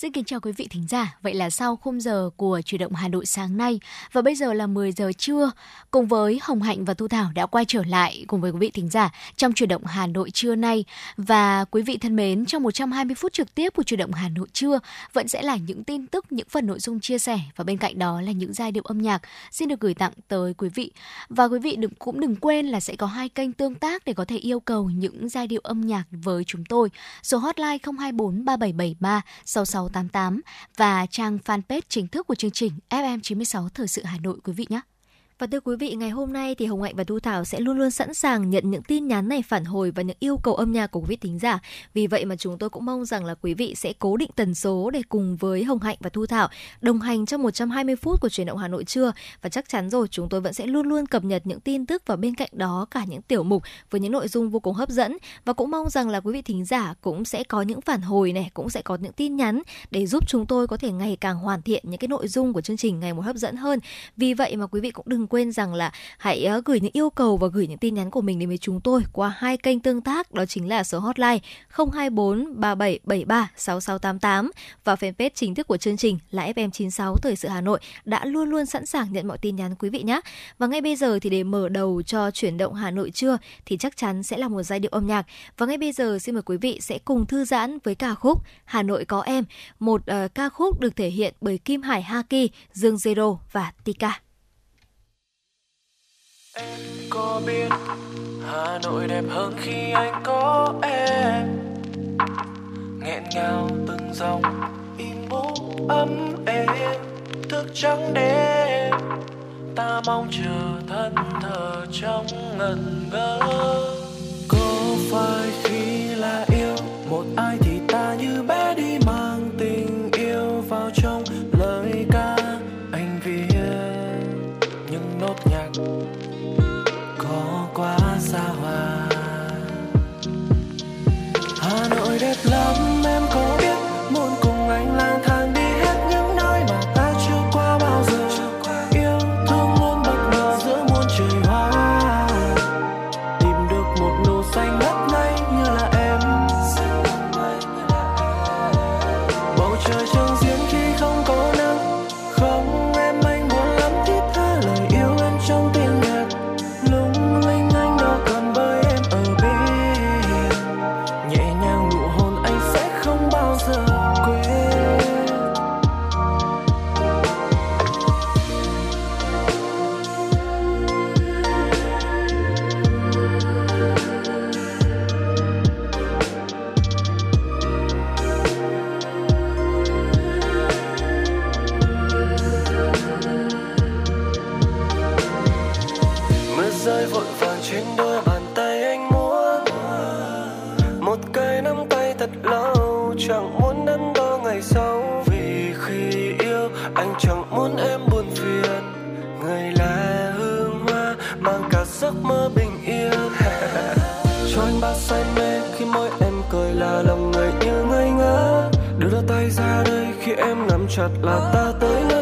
Xin kính chào quý vị thính giả. Vậy là sau khung giờ của chuyển động Hà Nội sáng nay và bây giờ là 10 giờ trưa, cùng với Hồng Hạnh và Thu Thảo đã quay trở lại cùng với quý vị thính giả trong chuyển động Hà Nội trưa nay. Và quý vị thân mến, trong 120 phút trực tiếp của chuyển động Hà Nội trưa vẫn sẽ là những tin tức, những phần nội dung chia sẻ và bên cạnh đó là những giai điệu âm nhạc xin được gửi tặng tới quý vị. Và quý vị đừng cũng đừng quên là sẽ có hai kênh tương tác để có thể yêu cầu những giai điệu âm nhạc với chúng tôi. Số hotline 024 3773 66 688 và trang fanpage chính thức của chương trình FM96 Thời sự Hà Nội, quý vị nhé. Và thưa quý vị, ngày hôm nay thì Hồng Hạnh và Thu Thảo sẽ luôn luôn sẵn sàng nhận những tin nhắn này phản hồi và những yêu cầu âm nhạc của quý vị thính giả. Vì vậy mà chúng tôi cũng mong rằng là quý vị sẽ cố định tần số để cùng với Hồng Hạnh và Thu Thảo đồng hành trong 120 phút của truyền động Hà Nội trưa. Và chắc chắn rồi, chúng tôi vẫn sẽ luôn luôn cập nhật những tin tức và bên cạnh đó cả những tiểu mục với những nội dung vô cùng hấp dẫn. Và cũng mong rằng là quý vị thính giả cũng sẽ có những phản hồi này, cũng sẽ có những tin nhắn để giúp chúng tôi có thể ngày càng hoàn thiện những cái nội dung của chương trình ngày một hấp dẫn hơn. Vì vậy mà quý vị cũng đừng quên rằng là hãy ờ, gửi những yêu cầu và gửi những tin nhắn của mình đến với chúng tôi qua hai kênh tương tác đó chính là số hotline 024 3773 6688 và fanpage chính thức của chương trình là FM96 Thời sự Hà Nội đã luôn luôn sẵn sàng nhận mọi tin nhắn quý vị nhé. Và ngay bây giờ thì để mở đầu cho chuyển động Hà Nội trưa thì chắc chắn sẽ là một giai điệu âm nhạc. Và ngay bây giờ xin mời quý vị sẽ cùng thư giãn với ca khúc Hà Nội có em, một uh, ca khúc được thể hiện bởi Kim Hải Haki, Dương Zero và Tika. Em có biết Hà Nội đẹp hơn khi anh có em. Nghẹn ngào từng dòng, im bố ấm êm. Thức trắng đêm, ta mong chờ thân thờ trong ngần ngơ. Có phải khi là yêu, một ai thì ta như bé đi hà nội đẹp chặt là ta tới nơi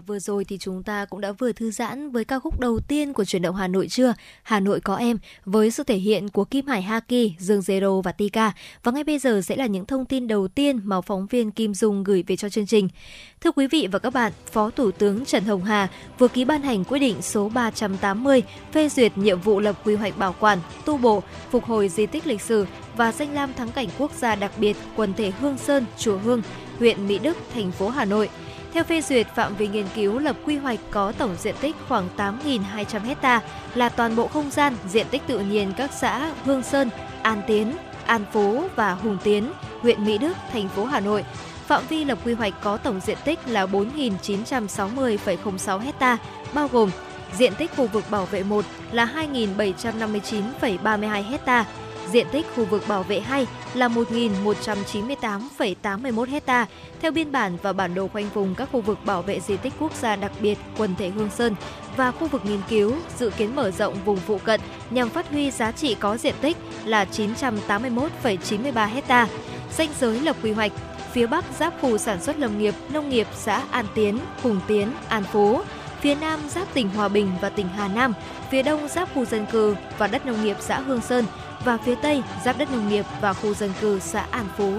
vừa rồi thì chúng ta cũng đã vừa thư giãn với ca khúc đầu tiên của chuyển động Hà Nội chưa? Hà Nội có em với sự thể hiện của Kim Hải Haki, Dương Zero và Tika. Và ngay bây giờ sẽ là những thông tin đầu tiên mà phóng viên Kim Dung gửi về cho chương trình. Thưa quý vị và các bạn, Phó Thủ tướng Trần Hồng Hà vừa ký ban hành quyết định số 380 phê duyệt nhiệm vụ lập quy hoạch bảo quản, tu bổ, phục hồi di tích lịch sử và danh lam thắng cảnh quốc gia đặc biệt quần thể Hương Sơn, Chùa Hương, huyện Mỹ Đức, thành phố Hà Nội. Theo phê duyệt, phạm vi nghiên cứu lập quy hoạch có tổng diện tích khoảng 8.200 hecta là toàn bộ không gian, diện tích tự nhiên các xã Hương Sơn, An Tiến, An Phú và Hùng Tiến, huyện Mỹ Đức, thành phố Hà Nội. Phạm vi lập quy hoạch có tổng diện tích là 4.960,06 hecta, bao gồm diện tích khu vực bảo vệ 1 là 2.759,32 hecta, Diện tích khu vực bảo vệ 2 là 1.198,81 hecta theo biên bản và bản đồ khoanh vùng các khu vực bảo vệ di tích quốc gia đặc biệt quần thể Hương Sơn và khu vực nghiên cứu dự kiến mở rộng vùng phụ cận nhằm phát huy giá trị có diện tích là 981,93 hecta. Danh giới lập quy hoạch phía Bắc giáp khu sản xuất lâm nghiệp, nông nghiệp xã An Tiến, Hùng Tiến, An Phú, phía Nam giáp tỉnh Hòa Bình và tỉnh Hà Nam, phía Đông giáp khu dân cư và đất nông nghiệp xã Hương Sơn, và phía Tây giáp đất nông nghiệp và khu dân cư xã An Phú.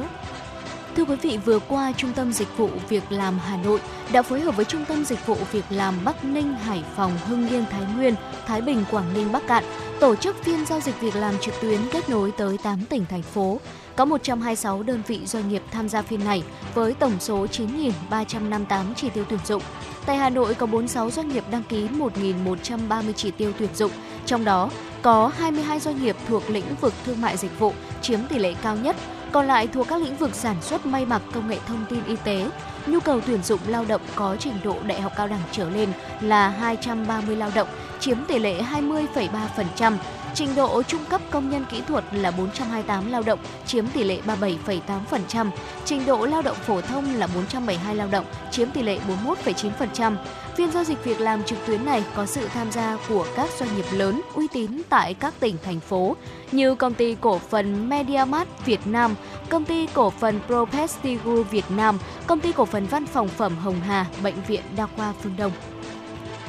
Thưa quý vị, vừa qua Trung tâm Dịch vụ Việc làm Hà Nội đã phối hợp với Trung tâm Dịch vụ Việc làm Bắc Ninh, Hải Phòng, Hưng Yên, Thái Nguyên, Thái Bình, Quảng Ninh, Bắc Cạn tổ chức phiên giao dịch việc làm trực tuyến kết nối tới 8 tỉnh thành phố. Có 126 đơn vị doanh nghiệp tham gia phiên này với tổng số 9.358 chỉ tiêu tuyển dụng. Tại Hà Nội có 46 doanh nghiệp đăng ký 1.130 chỉ tiêu tuyển dụng, trong đó có 22 doanh nghiệp thuộc lĩnh vực thương mại dịch vụ chiếm tỷ lệ cao nhất, còn lại thuộc các lĩnh vực sản xuất may mặc, công nghệ thông tin y tế. Nhu cầu tuyển dụng lao động có trình độ đại học cao đẳng trở lên là 230 lao động, chiếm tỷ lệ 20,3%. Trình độ trung cấp công nhân kỹ thuật là 428 lao động, chiếm tỷ lệ 37,8%. Trình độ lao động phổ thông là 472 lao động, chiếm tỷ lệ 41,9%. Phiên giao dịch việc làm trực tuyến này có sự tham gia của các doanh nghiệp lớn uy tín tại các tỉnh thành phố như công ty cổ phần MediaMart Việt Nam, công ty cổ phần Propestigu Việt Nam, công ty cổ phần văn phòng phẩm Hồng Hà, bệnh viện Đa khoa Phương Đông.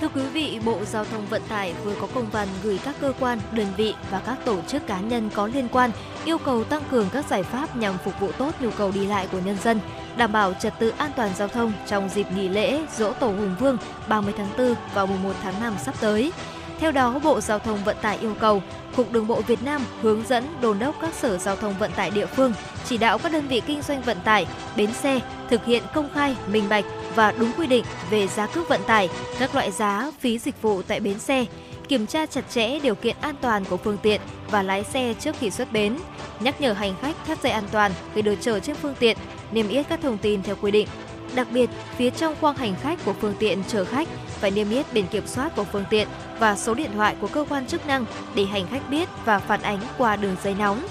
Thưa quý vị, Bộ Giao thông Vận tải vừa có công văn gửi các cơ quan, đơn vị và các tổ chức cá nhân có liên quan yêu cầu tăng cường các giải pháp nhằm phục vụ tốt nhu cầu đi lại của nhân dân, đảm bảo trật tự an toàn giao thông trong dịp nghỉ lễ Dỗ Tổ Hùng Vương 30 tháng 4 và mùng 1 tháng 5 sắp tới. Theo đó, Bộ Giao thông Vận tải yêu cầu Cục Đường bộ Việt Nam hướng dẫn đồn đốc các sở giao thông vận tải địa phương, chỉ đạo các đơn vị kinh doanh vận tải, bến xe thực hiện công khai, minh bạch và đúng quy định về giá cước vận tải, các loại giá, phí dịch vụ tại bến xe, kiểm tra chặt chẽ điều kiện an toàn của phương tiện và lái xe trước khi xuất bến, nhắc nhở hành khách thắt dây an toàn khi được chở trên phương tiện, niêm yết các thông tin theo quy định. Đặc biệt, phía trong khoang hành khách của phương tiện chở khách phải niêm yết biển kiểm soát của phương tiện và số điện thoại của cơ quan chức năng để hành khách biết và phản ánh qua đường dây nóng.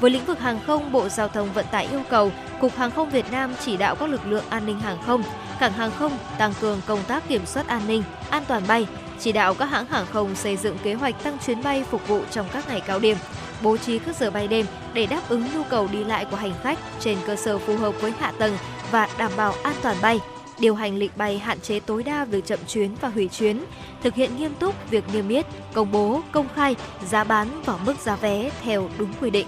Với lĩnh vực hàng không, Bộ Giao thông Vận tải yêu cầu Cục Hàng không Việt Nam chỉ đạo các lực lượng an ninh hàng không, cảng hàng không tăng cường công tác kiểm soát an ninh, an toàn bay, chỉ đạo các hãng hàng không xây dựng kế hoạch tăng chuyến bay phục vụ trong các ngày cao điểm, bố trí các giờ bay đêm để đáp ứng nhu cầu đi lại của hành khách trên cơ sở phù hợp với hạ tầng và đảm bảo an toàn bay, điều hành lịch bay hạn chế tối đa việc chậm chuyến và hủy chuyến, thực hiện nghiêm túc việc niêm yết, công bố, công khai giá bán và mức giá vé theo đúng quy định.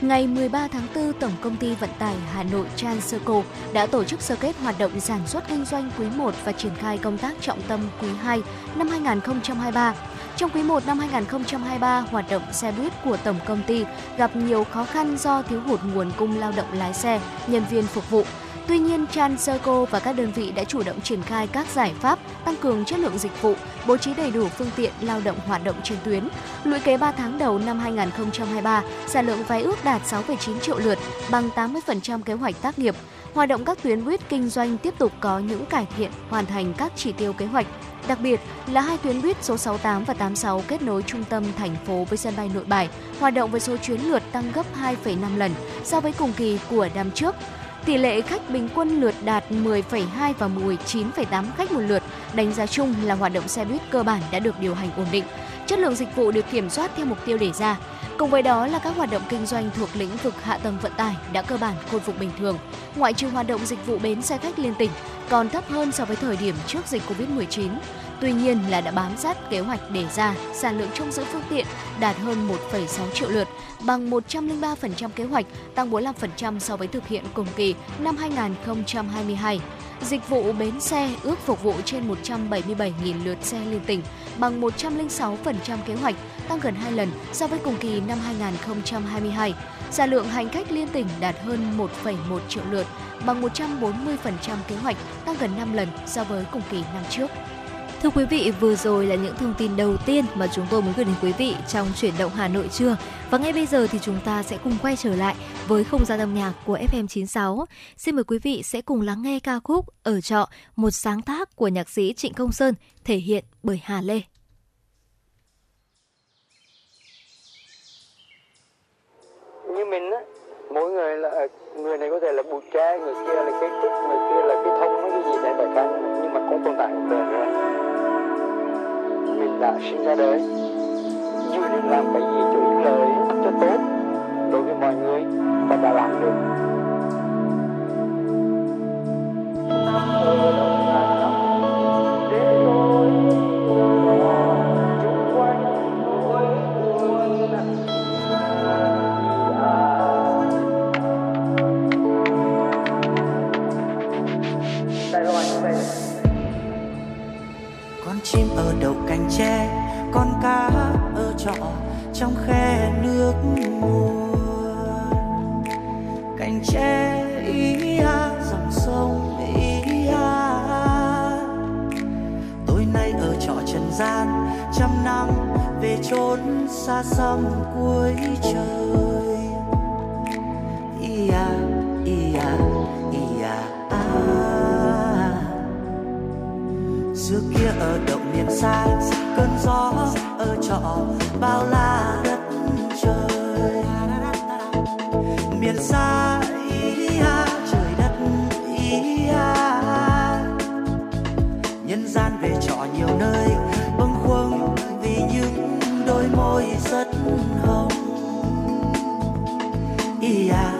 Ngày 13 tháng 4, Tổng công ty Vận tải Hà Nội Transurco đã tổ chức sơ kết hoạt động sản xuất kinh doanh quý 1 và triển khai công tác trọng tâm quý 2 năm 2023. Trong quý 1 năm 2023, hoạt động xe buýt của tổng công ty gặp nhiều khó khăn do thiếu hụt nguồn cung lao động lái xe, nhân viên phục vụ. Tuy nhiên, Transurco và các đơn vị đã chủ động triển khai các giải pháp tăng cường chất lượng dịch vụ, bố trí đầy đủ phương tiện lao động hoạt động trên tuyến. Lũy kế 3 tháng đầu năm 2023, sản lượng vé ước đạt 6,9 triệu lượt, bằng 80% kế hoạch tác nghiệp. Hoạt động các tuyến buýt kinh doanh tiếp tục có những cải thiện, hoàn thành các chỉ tiêu kế hoạch. Đặc biệt là hai tuyến buýt số 68 và 86 kết nối trung tâm thành phố với sân bay Nội Bài, hoạt động với số chuyến lượt tăng gấp 2,5 lần so với cùng kỳ của năm trước. Tỷ lệ khách bình quân lượt đạt 10,2 và 19,8 khách một lượt. Đánh giá chung là hoạt động xe buýt cơ bản đã được điều hành ổn định. Chất lượng dịch vụ được kiểm soát theo mục tiêu đề ra. Cùng với đó là các hoạt động kinh doanh thuộc lĩnh vực hạ tầng vận tải đã cơ bản khôi phục bình thường, ngoại trừ hoạt động dịch vụ bến xe khách liên tỉnh còn thấp hơn so với thời điểm trước dịch Covid-19. Tuy nhiên là đã bám sát kế hoạch đề ra, sản lượng trông giữ phương tiện đạt hơn 1,6 triệu lượt, bằng 103% kế hoạch, tăng 45% so với thực hiện cùng kỳ năm 2022. Dịch vụ bến xe ước phục vụ trên 177.000 lượt xe liên tỉnh, bằng 106% kế hoạch, tăng gần 2 lần so với cùng kỳ năm 2022. Sản lượng hành khách liên tỉnh đạt hơn 1,1 triệu lượt, bằng 140% kế hoạch, tăng gần 5 lần so với cùng kỳ năm trước. Thưa quý vị, vừa rồi là những thông tin đầu tiên mà chúng tôi muốn gửi đến quý vị trong chuyển động Hà Nội trưa. Và ngay bây giờ thì chúng ta sẽ cùng quay trở lại với không gian âm nhạc của FM96. Xin mời quý vị sẽ cùng lắng nghe ca khúc Ở trọ, một sáng tác của nhạc sĩ Trịnh Công Sơn, thể hiện bởi Hà Lê. Như mình á, mỗi người là người này có thể là bụi tre, người kia là cái trúc, người kia là cái thông, cái gì đấy bài ca nhưng mà cũng tồn tại một đời mình đã sinh ra đời. Dù nên làm cái gì cho ích lợi cho tốt đối với mọi người và đã làm được. Chim ở đầu cành tre, con cá ở trọ trong khe nước nguồn cành tre ý a dòng sông ý a. Tối nay ở trọ trần gian trăm năm về chốn xa xăm cuối trời. Ý a ý a ý a xưa kia ở đâu xa, cơn gió ở trọ, bao la đất trời miền xa, ý ha, trời đất, ý ha nhân gian về trọ nhiều nơi, bâng khuâng vì những đôi môi rất hồng ý yeah.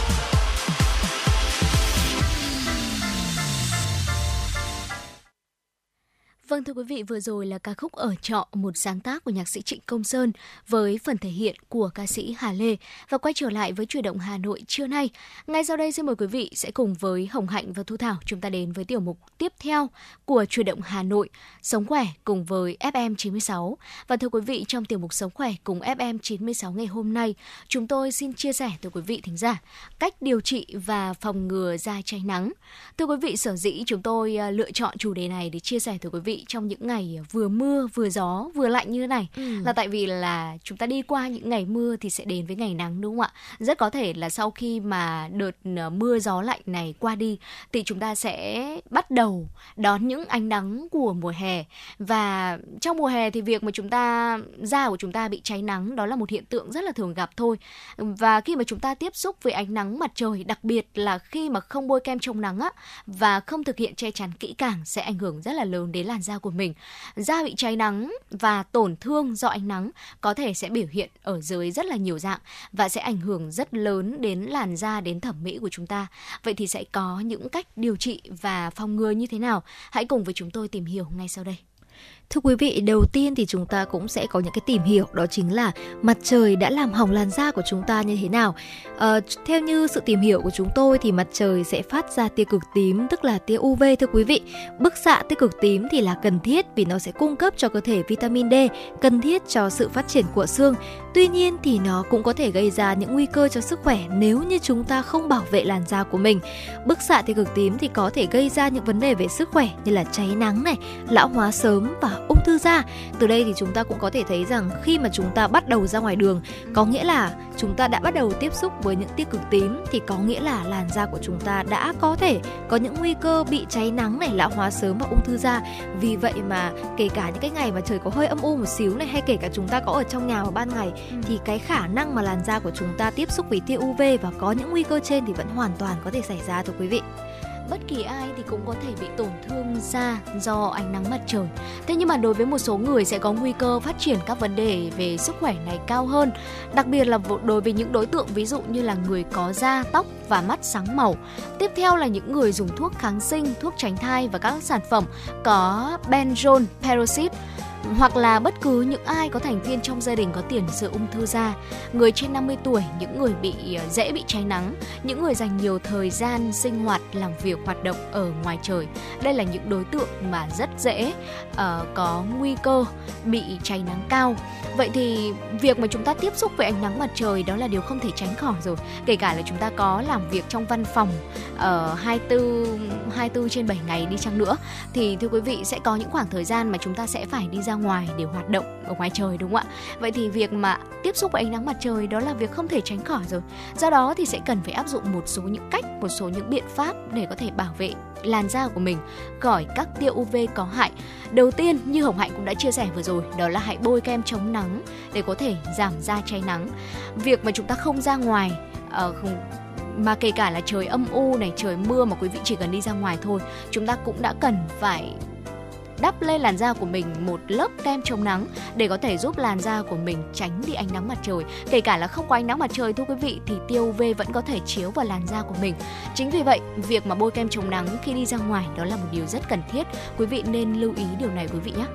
Vị, vừa rồi là ca khúc Ở trọ, một sáng tác của nhạc sĩ Trịnh Công Sơn với phần thể hiện của ca sĩ Hà Lê. Và quay trở lại với chuyển động Hà Nội trưa nay. Ngay sau đây xin mời quý vị sẽ cùng với Hồng Hạnh và Thu Thảo chúng ta đến với tiểu mục tiếp theo của chuyển động Hà Nội, Sống khỏe cùng với FM 96. Và thưa quý vị, trong tiểu mục Sống khỏe cùng FM 96 ngày hôm nay, chúng tôi xin chia sẻ tới quý vị thính giả cách điều trị và phòng ngừa da cháy nắng. Thưa quý vị, sở dĩ chúng tôi ờ, lựa chọn chủ đề này để chia sẻ tới quý vị trong những ngày vừa mưa vừa gió vừa lạnh như thế này ừ. là tại vì là chúng ta đi qua những ngày mưa thì sẽ đến với ngày nắng đúng không ạ rất có thể là sau khi mà đợt ờ, mưa gió lạnh này qua đi thì chúng ta sẽ bắt đầu đón những ánh nắng của mùa hè và trong mùa hè thì việc mà chúng ta da của chúng ta bị cháy nắng đó là một hiện tượng rất là thường gặp thôi và khi mà chúng ta tiếp xúc với ánh nắng mặt trời đặc biệt là khi mà không bôi kem chống nắng á và không thực hiện che chắn kỹ càng sẽ ảnh hưởng rất là lớn đến làn da của mình. Da bị cháy nắng và tổn thương do ánh nắng có thể sẽ biểu hiện ở dưới rất là nhiều dạng và sẽ ảnh hưởng rất lớn đến làn da, đến thẩm mỹ của chúng ta. Vậy thì sẽ có những cách điều trị và phòng ngừa như thế nào? Hãy cùng với chúng tôi tìm hiểu ngay sau đây. Thưa quý vị, đầu tiên thì chúng ta cũng sẽ có những cái tìm hiểu đó chính là mặt trời đã làm hỏng làn da của chúng ta như thế nào. À, theo như sự tìm hiểu của chúng tôi thì mặt trời sẽ phát ra tia cực tím tức là tia UV thưa quý vị. Bức xạ tia cực tím thì là cần thiết vì nó sẽ cung cấp cho cơ thể vitamin D cần thiết cho sự phát triển của xương. Tuy nhiên thì nó cũng có thể gây ra những nguy cơ cho sức khỏe nếu như chúng ta không bảo vệ làn da của mình. Bức xạ tia cực tím thì có thể gây ra những vấn đề về sức khỏe như là cháy nắng này, lão hóa sớm và ung thư da. Từ đây thì chúng ta cũng có thể thấy rằng khi mà chúng ta bắt đầu ra ngoài đường có nghĩa là chúng ta đã bắt đầu tiếp xúc với những tia cực tím thì có nghĩa là làn da của chúng ta đã có thể có những nguy cơ bị cháy nắng này, lão hóa sớm và ung thư da. Vì vậy mà kể cả những cái ngày mà trời có hơi âm u một xíu này hay kể cả chúng ta có ở trong nhà vào ban ngày ừ. thì cái khả năng mà làn da của chúng ta tiếp xúc với tia UV và có những nguy cơ trên thì vẫn hoàn toàn có thể xảy ra thưa quý vị bất kỳ ai thì cũng có thể bị tổn thương da do ánh nắng mặt trời. Thế nhưng mà đối với một số người sẽ có nguy cơ phát triển các vấn đề về sức khỏe này cao hơn, đặc biệt là đối với những đối tượng ví dụ như là người có da, tóc và mắt sáng màu. Tiếp theo là những người dùng thuốc kháng sinh, thuốc tránh thai và các sản phẩm có benzoyl peroxide hoặc là bất cứ những ai có thành viên trong gia đình có tiền sử ung thư da, người trên 50 tuổi, những người bị ờ, dễ bị cháy nắng, những người dành nhiều thời gian sinh hoạt, làm việc, hoạt động ở ngoài trời. Đây là những đối tượng mà rất dễ uh, có nguy cơ bị cháy nắng cao. Vậy thì việc mà chúng ta tiếp xúc với ánh nắng mặt trời đó là điều không thể tránh khỏi rồi. Kể cả là chúng ta có làm việc trong văn phòng ở uh, 24 24 trên 7 ngày đi chăng nữa thì thưa quý vị sẽ có những khoảng thời gian mà chúng ta sẽ phải đi ra ra ngoài để hoạt động ở ngoài trời đúng không ạ? Vậy thì việc mà tiếp xúc với ánh nắng mặt trời đó là việc không thể tránh khỏi rồi. Do đó thì sẽ cần phải áp dụng một số những cách, một số những biện pháp để có thể bảo vệ làn da của mình khỏi các tia UV có hại. Đầu tiên như Hồng Hạnh cũng đã chia sẻ vừa rồi, đó là hãy bôi kem chống nắng để có thể giảm da cháy nắng. Việc mà chúng ta không ra ngoài uh, mà kể cả là trời âm u này trời mưa mà quý vị chỉ cần đi ra ngoài thôi chúng ta cũng đã cần phải đắp lên làn da của mình một lớp kem chống nắng để có thể giúp làn da của mình tránh đi ánh nắng mặt trời. Kể cả là không có ánh nắng mặt trời thưa quý vị thì tia UV vẫn có thể chiếu vào làn da của mình. Chính vì vậy, việc mà bôi kem chống nắng khi đi ra ngoài đó là một điều rất cần thiết. Quý vị nên lưu ý điều này quý vị nhé.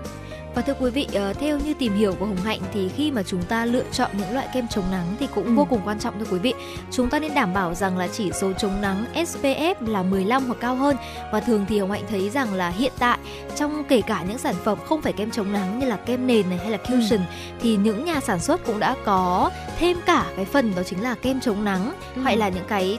Và thưa quý vị, uh, theo như tìm hiểu của Hồng Hạnh thì khi mà chúng ta lựa chọn những loại kem chống nắng thì cũng ừ. vô cùng quan trọng thưa quý vị. Chúng ta nên đảm bảo rằng là chỉ số chống nắng SPF là 15 hoặc cao hơn và thường thì Hồng Hạnh thấy rằng là hiện tại trong kể cả những sản phẩm không phải kem chống nắng như là kem nền này hay là cushion ừ. thì những nhà sản xuất cũng đã có thêm cả cái phần đó chính là kem chống nắng ừ. hay là những cái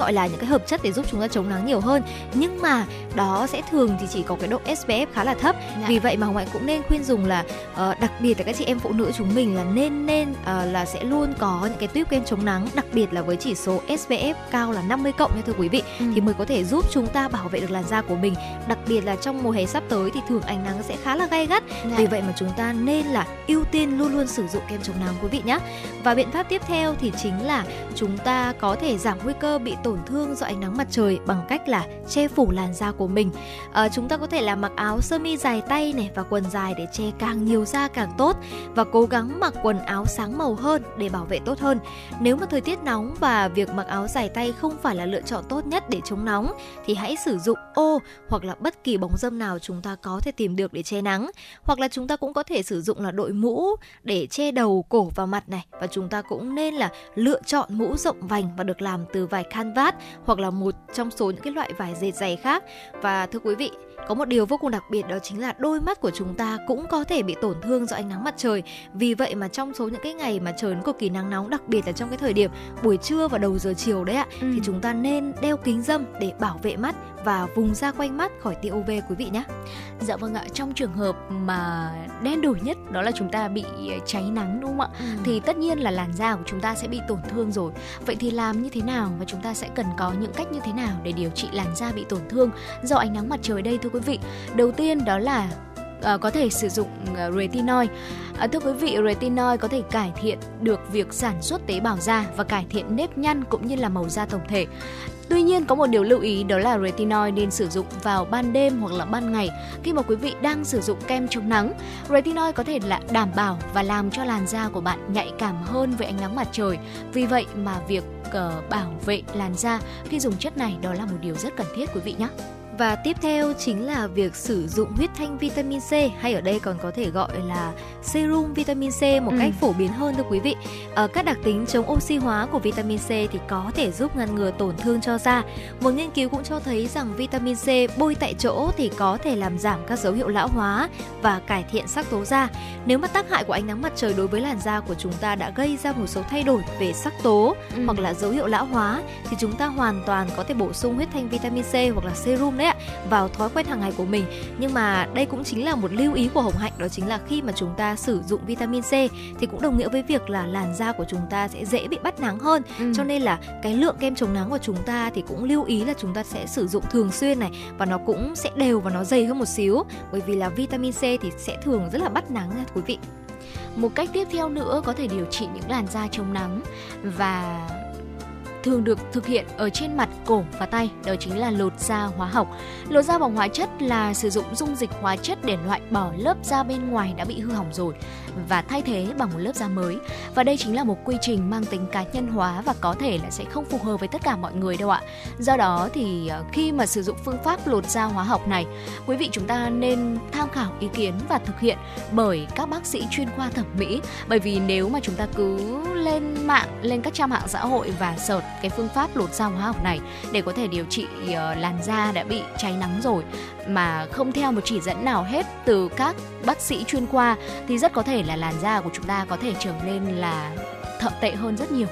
gọi là những cái hợp chất để giúp chúng ta chống nắng nhiều hơn. Nhưng mà đó sẽ thường thì chỉ có cái độ SPF khá là thấp. Dạ. Vì vậy mà Hồng Hạnh cũng nên khuyên dùng là uh, đặc biệt là các chị em phụ nữ chúng mình là nên nên uh, là sẽ luôn có những cái tuyếp kem chống nắng đặc biệt là với chỉ số SPF cao là 50 cộng nha thưa quý vị ừ. thì mới có thể giúp chúng ta bảo vệ được làn da của mình đặc biệt là trong mùa hè sắp tới thì thường ánh nắng sẽ khá là gay gắt dạ. vì vậy mà chúng ta nên là ưu tiên luôn luôn sử dụng kem chống nắng quý vị nhé và biện pháp tiếp theo thì chính là chúng ta có thể giảm nguy cơ bị tổn thương do ánh nắng mặt trời bằng cách là che phủ làn da của mình à, chúng ta có thể là mặc áo sơ mi dài tay này và quần dài để để che càng nhiều da càng tốt và cố gắng mặc quần áo sáng màu hơn để bảo vệ tốt hơn. Nếu mà thời tiết nóng và việc mặc áo dài tay không phải là lựa chọn tốt nhất để chống nóng, thì hãy sử dụng ô hoặc là bất kỳ bóng dâm nào chúng ta có thể tìm được để che nắng. Hoặc là chúng ta cũng có thể sử dụng là đội mũ để che đầu cổ và mặt này. Và chúng ta cũng nên là lựa chọn mũ rộng vành và được làm từ vải canvas hoặc là một trong số những cái loại vải dệt dày khác. Và thưa quý vị có một điều vô cùng đặc biệt đó chính là đôi mắt của chúng ta cũng có thể bị tổn thương do ánh nắng mặt trời vì vậy mà trong số những cái ngày mà trời nó cực kỳ nắng nóng đặc biệt là trong cái thời điểm buổi trưa và đầu giờ chiều đấy ạ ừ. thì chúng ta nên đeo kính dâm để bảo vệ mắt và vùng da quanh mắt khỏi tia UV quý vị nhé. Dạ vâng ạ, trong trường hợp mà đen đổi nhất đó là chúng ta bị cháy nắng đúng không ạ? Ừ. Thì tất nhiên là làn da của chúng ta sẽ bị tổn thương rồi. Vậy thì làm như thế nào và chúng ta sẽ cần có những cách như thế nào để điều trị làn da bị tổn thương do ánh nắng mặt trời đây thưa quý vị? Đầu tiên đó là uh, có thể sử dụng uh, retinol. Uh, thưa quý vị, retinol có thể cải thiện được việc sản xuất tế bào da và cải thiện nếp nhăn cũng như là màu da tổng thể. Tuy nhiên có một điều lưu ý đó là retinoid nên sử dụng vào ban đêm hoặc là ban ngày khi mà quý vị đang sử dụng kem chống nắng. retinoid có thể là đảm bảo và làm cho làn da của bạn nhạy cảm hơn với ánh nắng mặt trời. Vì vậy mà việc uh, bảo vệ làn da khi dùng chất này đó là một điều rất cần thiết quý vị nhé. Và tiếp theo chính là việc sử dụng huyết thanh vitamin C hay ở đây còn có thể gọi là serum vitamin C một ừ. cách phổ biến hơn thưa quý vị. Ở các đặc tính chống oxy hóa của vitamin C thì có thể giúp ngăn ngừa tổn thương cho da. Một nghiên cứu cũng cho thấy rằng vitamin C bôi tại chỗ thì có thể làm giảm các dấu hiệu lão hóa và cải thiện sắc tố da. Nếu mà tác hại của ánh nắng mặt trời đối với làn da của chúng ta đã gây ra một số thay đổi về sắc tố ừ. hoặc là dấu hiệu lão hóa thì chúng ta hoàn toàn có thể bổ sung huyết thanh vitamin C hoặc là serum đấy ạ vào thói quen hàng ngày của mình. Nhưng mà đây cũng chính là một lưu ý của hồng hạnh đó chính là khi mà chúng ta sử dụng vitamin C thì cũng đồng nghĩa với việc là làn da của chúng ta sẽ dễ bị bắt nắng hơn. Ừ. cho nên là cái lượng kem chống nắng của chúng ta thì cũng lưu ý là chúng ta sẽ sử dụng thường xuyên này và nó cũng sẽ đều và nó dày hơn một xíu bởi vì là vitamin C thì sẽ thường rất là bắt nắng nha quý vị. Một cách tiếp theo nữa có thể điều trị những làn da chống nắng và thường được thực hiện ở trên mặt, cổ và tay, đó chính là lột da hóa học. Lột da bằng hóa chất là sử dụng dung dịch hóa chất để loại bỏ lớp da bên ngoài đã bị hư hỏng rồi và thay thế bằng một lớp da mới. Và đây chính là một quy trình mang tính cá nhân hóa và có thể là sẽ không phù hợp với tất cả mọi người đâu ạ. Do đó thì ờ, khi mà sử dụng phương pháp lột da hóa học này, quý vị chúng ta nên tham khảo ý kiến và thực hiện bởi các bác sĩ chuyên khoa thẩm mỹ. Bởi vì nếu mà chúng ta cứ lên mạng, lên các trang mạng xã hội và search cái phương pháp lột da hóa học này để có thể điều trị ờ, làn da đã bị cháy nắng rồi mà không theo một chỉ dẫn nào hết từ các bác sĩ chuyên khoa thì rất có thể là làn da của chúng ta có thể trở nên là thậm tệ hơn rất nhiều.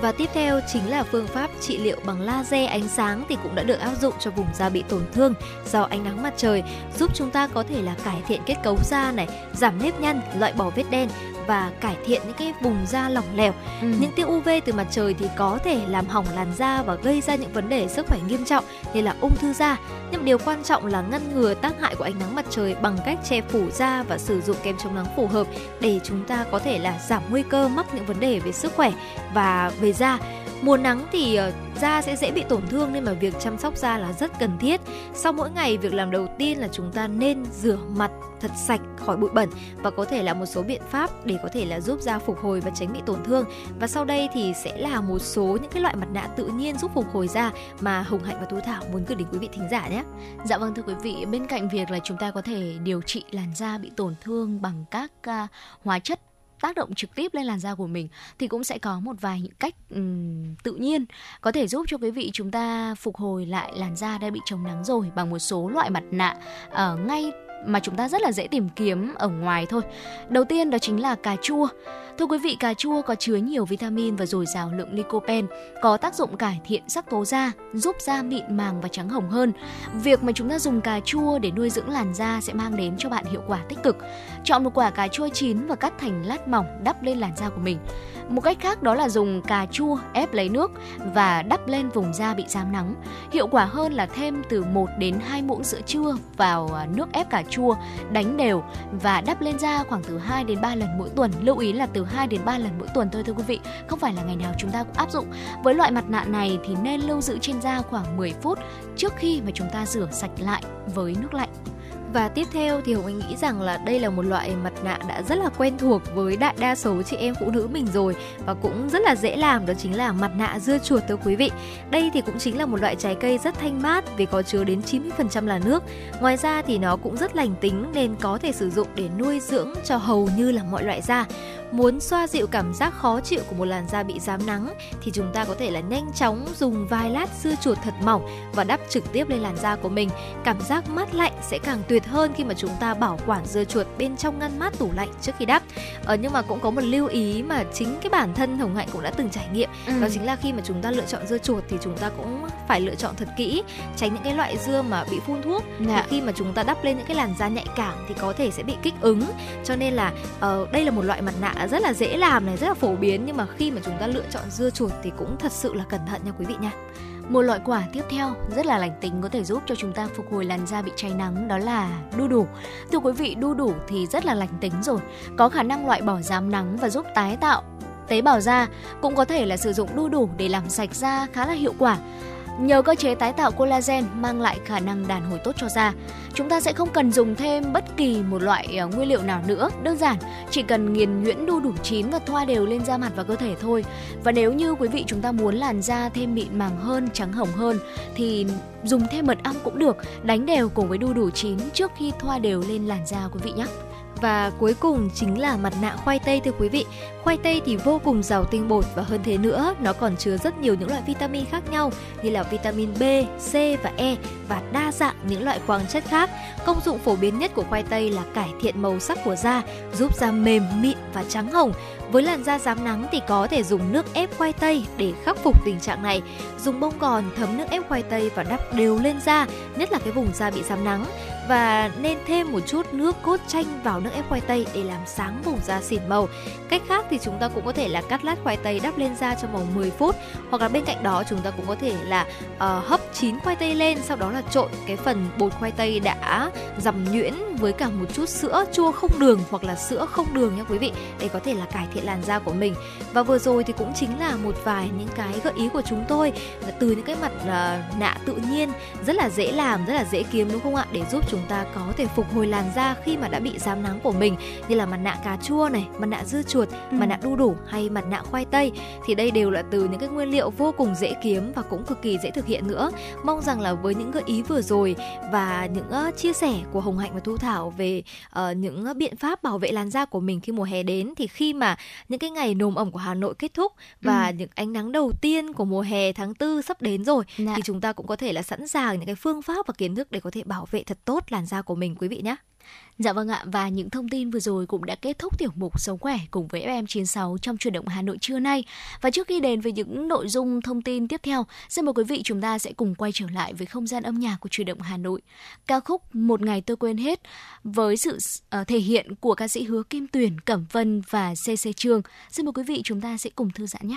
Và tiếp theo chính là phương pháp trị liệu bằng laser ánh sáng thì cũng đã được áp dụng cho vùng da bị tổn thương do ánh nắng mặt trời, giúp chúng ta có thể là cải thiện kết cấu da này, giảm nếp nhăn, loại bỏ vết đen và cải thiện những cái vùng da lỏng lẻo. Ừ. Những tia UV từ mặt trời thì có thể làm hỏng làn da và gây ra những vấn đề sức khỏe nghiêm trọng như là ung thư da. Nhưng điều quan trọng là ngăn ngừa tác hại của ánh nắng mặt trời bằng cách che phủ da và sử dụng kem chống nắng phù hợp để chúng ta có thể là giảm nguy cơ mắc những vấn đề về sức khỏe và về da Mùa nắng thì ờ, da sẽ dễ bị tổn thương nên mà việc chăm sóc da là rất cần thiết. Sau mỗi ngày, việc làm đầu tiên là chúng ta nên rửa mặt thật sạch khỏi bụi bẩn và có thể là một số biện pháp để có thể là giúp da phục hồi và tránh bị tổn thương. Và sau đây thì sẽ là một số những cái loại mặt nạ tự nhiên giúp phục hồi da mà Hồng Hạnh và Tú Thảo muốn gửi đến quý vị thính giả nhé. Dạ vâng thưa quý vị, bên cạnh việc là chúng ta có thể điều trị làn da bị tổn thương bằng các uh, hóa chất tác động trực tiếp lên làn da của mình thì cũng sẽ có một vài những cách um, tự nhiên có thể giúp cho quý vị chúng ta phục hồi lại làn da đã bị chống nắng rồi bằng một số loại mặt nạ ở uh, ngay mà chúng ta rất là dễ tìm kiếm ở ngoài thôi. Đầu tiên đó chính là cà chua. Thưa quý vị, cà chua có chứa nhiều vitamin và dồi dào lượng lycopene, có tác dụng cải thiện sắc tố da, giúp da mịn màng và trắng hồng hơn. Việc mà chúng ta dùng cà chua để nuôi dưỡng làn da sẽ mang đến cho bạn hiệu quả tích cực. Chọn một quả cà chua chín và cắt thành lát mỏng đắp lên làn da của mình. Một cách khác đó là dùng cà chua ép lấy nước và đắp lên vùng da bị rám nắng. Hiệu quả hơn là thêm từ 1 đến 2 muỗng sữa chua vào à, nước ép cà chua, đánh đều và đắp lên da khoảng từ 2 đến 3 lần mỗi tuần. Lưu ý là từ 2 đến 3 lần mỗi tuần thôi thưa quý vị, không phải là ngày nào chúng ta cũng áp dụng. Với loại mặt nạ này thì nên lưu giữ trên da khoảng 10 phút trước khi mà chúng ta rửa sạch lại với nước lạnh. Và tiếp theo thì Hồng Anh nghĩ rằng là đây là một loại mặt nạ đã rất là quen thuộc với đại đa số chị em phụ nữ mình rồi và cũng rất là dễ làm đó chính là mặt nạ dưa chuột thưa quý vị. Đây thì cũng chính là một loại trái cây rất thanh mát vì có chứa đến 90% là nước. Ngoài ra thì nó cũng rất lành tính nên có thể sử dụng để nuôi dưỡng cho hầu như là mọi loại da muốn xoa dịu cảm giác khó chịu của một làn da bị rám nắng thì chúng ta có thể là nhanh chóng dùng vài lát dưa chuột thật mỏng và đắp trực tiếp lên làn da của mình. Cảm giác mát lạnh sẽ càng tuyệt hơn khi mà chúng ta bảo quản dưa chuột bên trong ngăn mát tủ lạnh trước khi đắp. Ờ, nhưng mà cũng có một lưu ý mà chính cái bản thân Hồng Hạnh cũng đã từng trải nghiệm ừ. đó chính là khi mà chúng ta lựa chọn dưa chuột thì chúng ta cũng phải lựa chọn thật kỹ tránh những cái loại dưa mà bị phun thuốc dạ. khi mà chúng ta đắp lên những cái làn da nhạy cảm thì có thể sẽ bị kích ứng cho nên là uh, đây là một loại mặt nạ rất là dễ làm này rất là phổ biến nhưng mà khi mà chúng ta lựa chọn dưa chuột thì cũng thật sự là cẩn thận nha quý vị nha một loại quả tiếp theo rất là lành tính có thể giúp cho chúng ta phục hồi làn da bị cháy nắng đó là đu đủ. Thưa quý vị, đu đủ thì rất là lành tính rồi, có khả năng loại bỏ rám nắng và giúp tái tạo tế bào da, cũng có thể là sử dụng đu đủ để làm sạch da khá là hiệu quả. Nhờ cơ chế tái tạo collagen mang lại khả năng đàn hồi tốt cho da. Chúng ta sẽ không cần dùng thêm bất kỳ một loại ờ, nguyên liệu nào nữa, đơn giản chỉ cần nghiền nhuyễn đu đủ chín và thoa đều lên da mặt và cơ thể thôi. Và nếu như quý vị chúng ta muốn làn da thêm mịn màng hơn, trắng hồng hơn thì dùng thêm mật ong cũng được, đánh đều cùng với đu đủ chín trước khi thoa đều lên làn da quý vị nhé. Và cuối cùng chính là mặt nạ khoai tây thưa quý vị. Khoai tây thì vô cùng giàu tinh bột và hơn thế nữa, nó còn chứa rất nhiều những loại vitamin khác nhau như là vitamin B, C và E và đa dạng những loại khoáng chất khác. Công dụng phổ biến nhất của khoai tây là cải thiện màu sắc của da, giúp da mềm, mịn và trắng hồng. Với làn da rám nắng thì có thể dùng nước ép khoai tây để khắc phục tình trạng này. Dùng bông gòn thấm nước ép khoai tây và đắp đều lên da, nhất là cái vùng da bị rám nắng và nên thêm một chút nước cốt chanh vào nước ép khoai tây để làm sáng vùng da xỉn màu. Cách khác thì chúng ta cũng có thể là cắt lát khoai tây đắp lên da trong vòng 10 phút hoặc là bên cạnh đó chúng ta cũng có thể là uh, hấp chín khoai tây lên sau đó là trộn cái phần bột khoai tây đã dằm nhuyễn với cả một chút sữa chua không đường hoặc là sữa không đường nha quý vị để có thể là cải thiện làn da của mình. Và vừa rồi thì cũng chính là một vài những cái gợi ý của chúng tôi từ những cái mặt uh, nạ tự nhiên rất là dễ làm, rất là dễ kiếm đúng không ạ? Để giúp chúng ta có thể phục hồi làn da khi mà đã bị rám nắng của mình như là mặt nạ cà chua này, mặt nạ dưa chuột, ừ. mặt nạ đu đủ hay mặt nạ khoai tây thì đây đều là từ những cái nguyên liệu vô cùng dễ kiếm và cũng cực kỳ dễ thực hiện nữa. Mong rằng là với những gợi ý vừa rồi và những uh, chia sẻ của Hồng Hạnh và Thu Thảo về uh, những uh, biện pháp bảo vệ làn da của mình khi mùa hè đến thì khi mà những cái ngày nồm ẩm của Hà Nội kết thúc và ừ. những ánh nắng đầu tiên của mùa hè tháng tư sắp đến rồi Đã. thì chúng ta cũng có thể là sẵn sàng những cái phương pháp và kiến thức để có thể bảo vệ thật tốt làn da của mình quý vị nhé. Dạ vâng ạ, và những thông tin vừa rồi cũng đã kết thúc tiểu mục Sống Khỏe cùng với FM96 trong truyền động Hà Nội trưa nay. Và trước khi đến với những nội dung thông tin tiếp theo, xin mời quý vị chúng ta sẽ cùng quay trở lại với không gian âm nhạc của truyền động Hà Nội. Ca khúc Một Ngày Tôi Quên Hết với sự uh, thể hiện của ca sĩ Hứa Kim tuyền Cẩm Vân và CC Trương. Xin mời quý vị chúng ta sẽ cùng thư giãn nhé.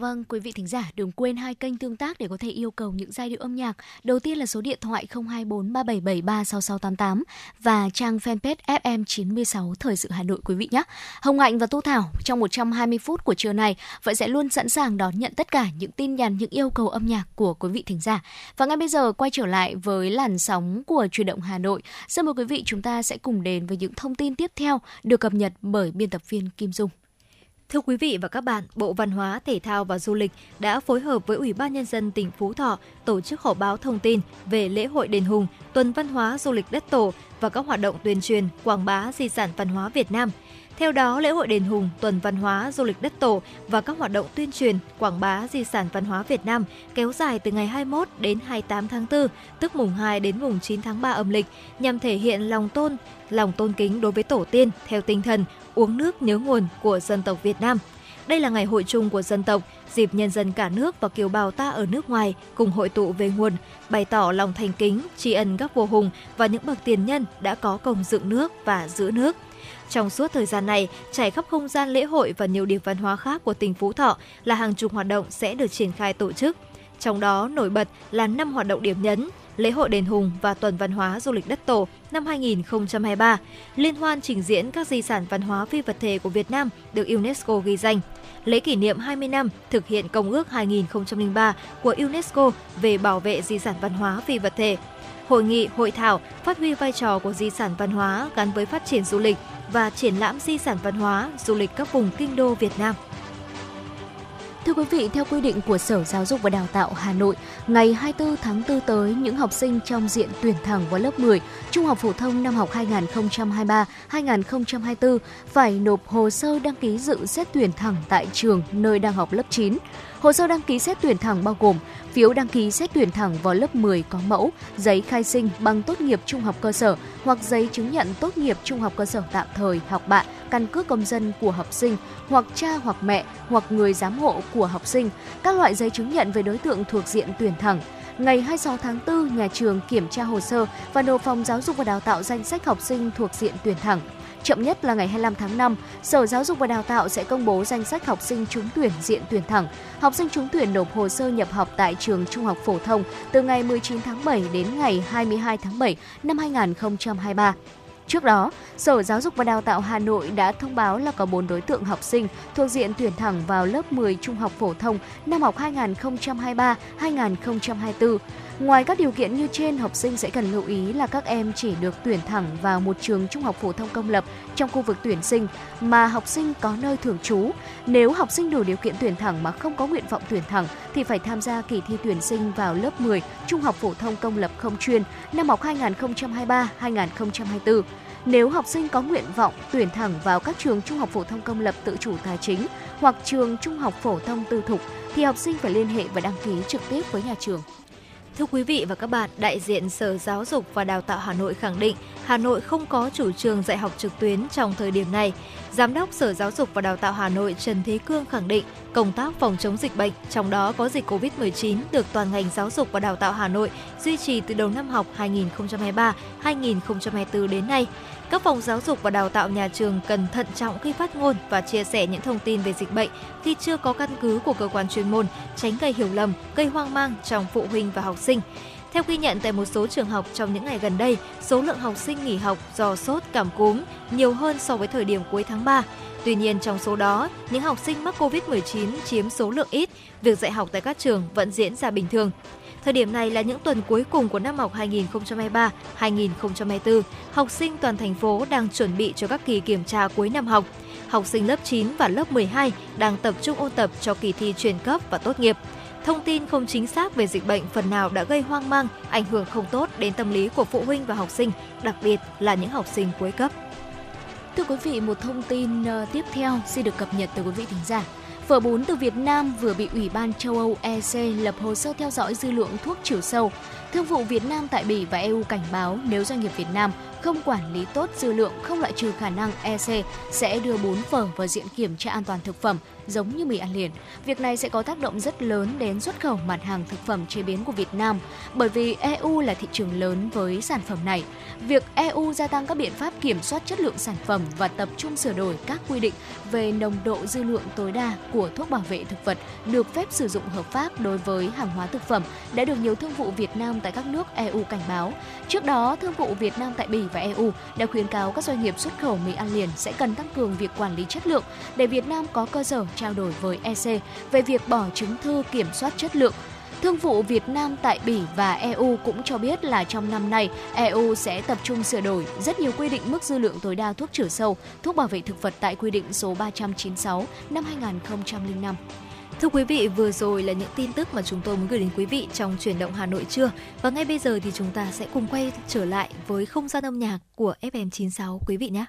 Vâng, quý vị thính giả đừng quên hai kênh tương tác để có thể yêu cầu những giai điệu âm nhạc. Đầu tiên là số điện thoại 024 3773 6688 và trang fanpage FM96 Thời sự Hà Nội quý vị nhé. Hồng Hạnh và Tô Thảo trong 120 phút của trưa này vẫn sẽ luôn sẵn sàng đón nhận tất cả những tin nhắn, những yêu cầu âm nhạc của quý vị thính giả. Và ngay bây giờ quay trở lại với làn sóng của truyền động Hà Nội. Xin mời quý vị chúng ta sẽ cùng đến với những thông tin tiếp theo được cập nhật bởi biên tập viên Kim Dung. Thưa quý vị và các bạn, Bộ Văn hóa, Thể thao và Du lịch đã phối hợp với Ủy ban Nhân dân tỉnh Phú Thọ tổ chức họp báo thông tin về lễ hội Đền Hùng, tuần văn hóa du lịch đất tổ và các hoạt động tuyên truyền, quảng bá di sản văn hóa Việt Nam. Theo đó, lễ hội Đền Hùng, tuần văn hóa du lịch đất tổ và các hoạt động tuyên truyền, quảng bá di sản văn hóa Việt Nam kéo dài từ ngày 21 đến 28 tháng 4, tức mùng 2 đến mùng 9 tháng 3 âm lịch, nhằm thể hiện lòng tôn, lòng tôn kính đối với tổ tiên theo tinh thần uống nước nhớ nguồn của dân tộc Việt Nam. Đây là ngày hội chung của dân tộc, dịp nhân dân cả nước và kiều bào ta ở nước ngoài cùng hội tụ về nguồn, bày tỏ lòng thành kính, tri ân các vua hùng và những bậc tiền nhân đã có công dựng nước và giữ nước. Trong suốt thời gian này, trải khắp không gian lễ hội và nhiều điểm văn hóa khác của tỉnh Phú Thọ là hàng chục hoạt động sẽ được triển khai tổ chức. Trong đó nổi bật là 5 hoạt động điểm nhấn, lễ hội đền Hùng và tuần văn hóa du lịch đất tổ năm 2023, liên hoan trình diễn các di sản văn hóa phi vật thể của Việt Nam được UNESCO ghi danh, lễ kỷ niệm 20 năm thực hiện Công ước 2003 của UNESCO về bảo vệ di sản văn hóa phi vật thể, hội nghị, hội thảo phát huy vai trò của di sản văn hóa gắn với phát triển du lịch và triển lãm di sản văn hóa du lịch các vùng kinh đô Việt Nam. Thưa quý vị, theo quy định của Sở Giáo dục và Đào tạo Hà Nội, ngày 24 tháng 4 tới, những học sinh trong diện tuyển thẳng vào lớp 10, Trung học phổ thông năm học 2023-2024 phải nộp hồ sơ đăng ký dự xét tuyển thẳng tại trường nơi đang học lớp 9. Hồ sơ đăng ký xét tuyển thẳng bao gồm phiếu đăng ký xét tuyển thẳng vào lớp 10 có mẫu, giấy khai sinh bằng tốt nghiệp trung học cơ sở hoặc giấy chứng nhận tốt nghiệp trung học cơ sở tạm thời học bạ, căn cước công dân của học sinh hoặc cha hoặc mẹ hoặc người giám hộ của học sinh, các loại giấy chứng nhận về đối tượng thuộc diện tuyển thẳng. Ngày 26 tháng 4, nhà trường kiểm tra hồ sơ và nộp phòng giáo dục và đào tạo danh sách học sinh thuộc diện tuyển thẳng. Chậm nhất là ngày 25 tháng 5, Sở Giáo dục và Đào tạo sẽ công bố danh sách học sinh trúng tuyển diện tuyển thẳng. Học sinh trúng tuyển nộp hồ sơ nhập học tại trường Trung học phổ thông từ ngày 19 tháng 7 đến ngày 22 tháng 7 năm 2023. Trước đó, Sở Giáo dục và Đào tạo Hà Nội đã thông báo là có 4 đối tượng học sinh thuộc diện tuyển thẳng vào lớp 10 trung học phổ thông năm học 2023-2024. Ngoài các điều kiện như trên, học sinh sẽ cần lưu ý là các em chỉ được tuyển thẳng vào một trường trung học phổ thông công lập trong khu vực tuyển sinh mà học sinh có nơi thường trú. Nếu học sinh đủ điều kiện tuyển thẳng mà không có nguyện vọng tuyển thẳng thì phải tham gia kỳ thi tuyển sinh vào lớp 10 trung học phổ thông công lập không chuyên năm học 2023-2024. Nếu học sinh có nguyện vọng tuyển thẳng vào các trường trung học phổ thông công lập tự chủ tài chính hoặc trường trung học phổ thông tư thục thì học sinh phải liên hệ và đăng ký trực tiếp với nhà trường. Thưa quý vị và các bạn, đại diện Sở Giáo dục và Đào tạo Hà Nội khẳng định Hà Nội không có chủ trương dạy học trực tuyến trong thời điểm này. Giám đốc Sở Giáo dục và Đào tạo Hà Nội Trần Thế Cương khẳng định công tác phòng chống dịch bệnh, trong đó có dịch COVID-19 được toàn ngành giáo dục và đào tạo Hà Nội duy trì từ đầu năm học 2023-2024 đến nay. Các phòng giáo dục và đào tạo nhà trường cần thận trọng khi phát ngôn và chia sẻ những thông tin về dịch bệnh khi chưa có căn cứ của cơ quan chuyên môn, tránh gây hiểu lầm, gây hoang mang trong phụ huynh và học sinh. Theo ghi nhận tại một số trường học trong những ngày gần đây, số lượng học sinh nghỉ học do sốt cảm cúm nhiều hơn so với thời điểm cuối tháng 3. Tuy nhiên trong số đó, những học sinh mắc Covid-19 chiếm số lượng ít, việc dạy học tại các trường vẫn diễn ra bình thường. Thời điểm này là những tuần cuối cùng của năm học 2023-2024. Học sinh toàn thành phố đang chuẩn bị cho các kỳ kiểm tra cuối năm học. Học sinh lớp 9 và lớp 12 đang tập trung ôn tập cho kỳ thi chuyển cấp và tốt nghiệp. Thông tin không chính xác về dịch bệnh phần nào đã gây hoang mang, ảnh hưởng không tốt đến tâm lý của phụ huynh và học sinh, đặc biệt là những học sinh cuối cấp. Thưa quý vị, một thông tin ờ, tiếp theo xin được cập nhật từ quý vị thính giả. Phở bún từ Việt Nam vừa bị Ủy ban châu Âu EC lập hồ sơ theo dõi dư lượng thuốc trừ sâu. Thương vụ Việt Nam tại Bỉ và EU cảnh báo nếu doanh nghiệp Việt Nam không quản lý tốt dư lượng không loại trừ khả năng EC sẽ đưa bún phở vào diện kiểm tra an toàn thực phẩm, giống như mì ăn liền. Việc này sẽ có tác động rất lớn đến xuất khẩu mặt hàng thực phẩm chế biến của Việt Nam, bởi vì EU là thị trường lớn với sản phẩm này. Việc EU gia tăng các biện pháp kiểm soát chất lượng sản phẩm và tập trung sửa đổi các quy định về nồng độ dư lượng tối đa của thuốc bảo vệ thực vật được phép sử dụng hợp pháp đối với hàng hóa thực phẩm đã được nhiều thương vụ Việt Nam tại các nước EU cảnh báo. Trước đó, thương vụ Việt Nam tại Bỉ và EU đã khuyến cáo các doanh nghiệp xuất khẩu mì ăn liền sẽ cần tăng cường việc quản lý chất lượng để Việt Nam có cơ sở trao đổi với EC về việc bỏ chứng thư kiểm soát chất lượng Thương vụ Việt Nam tại Bỉ và EU cũng cho biết là trong năm nay, EU sẽ tập trung sửa đổi rất nhiều quy định mức dư lượng tối đa thuốc trừ sâu, thuốc bảo vệ thực vật tại quy định số 396 năm 2005. Thưa quý vị, vừa rồi là những tin tức mà chúng tôi muốn gửi đến quý vị trong chuyển động Hà Nội trưa. Và ngay bây giờ thì chúng ta sẽ cùng quay trở lại với không gian âm nhạc của FM96 quý vị nhé.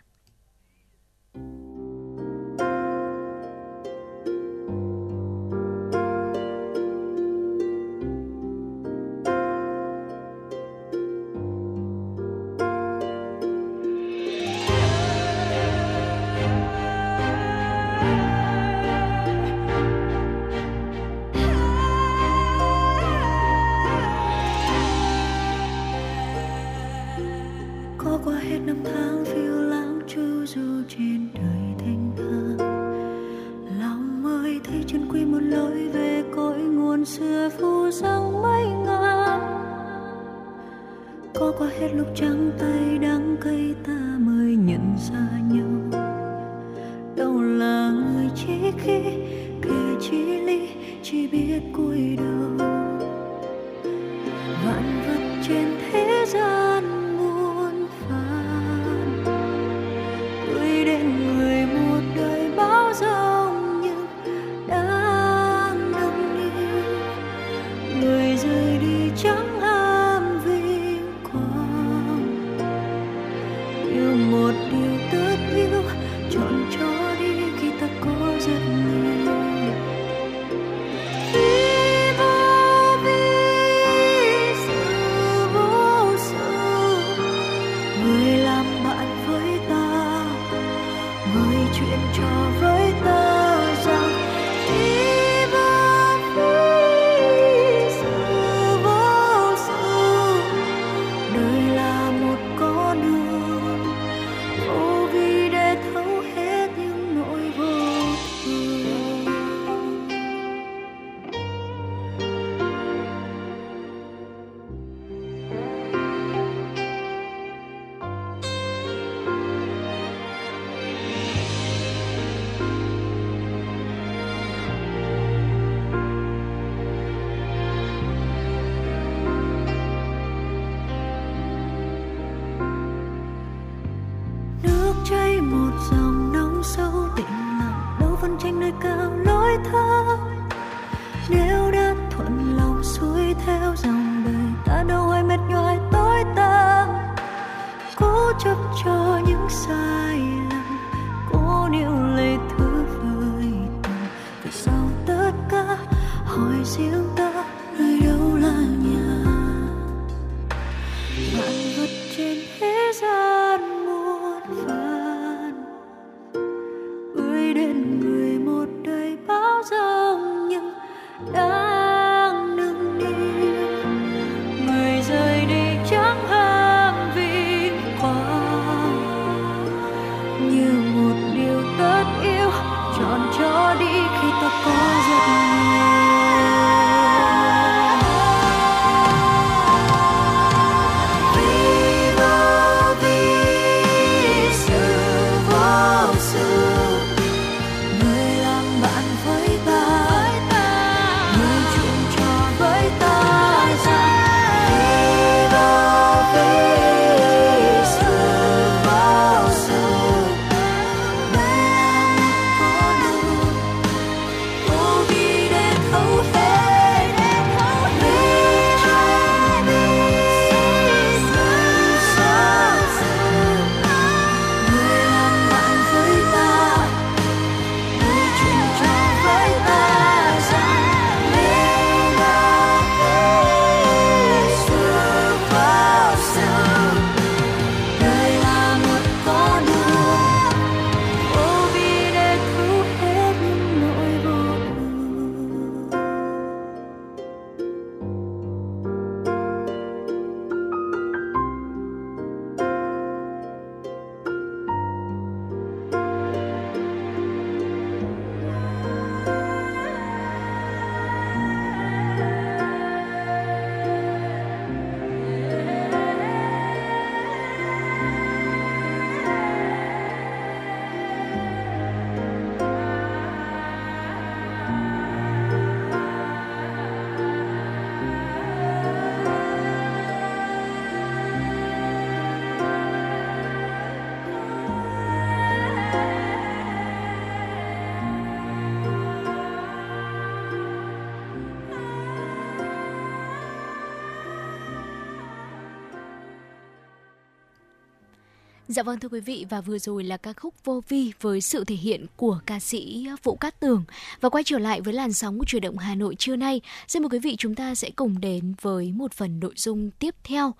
Dạ vâng thưa quý vị và vừa rồi là ca khúc Vô Vi với sự thể hiện của ca sĩ Vũ Cát Tường. Và quay trở lại với làn sóng của chuyển động Hà Nội trưa nay, xin mời quý vị chúng ta sẽ cùng đến với một phần nội dung tiếp theo.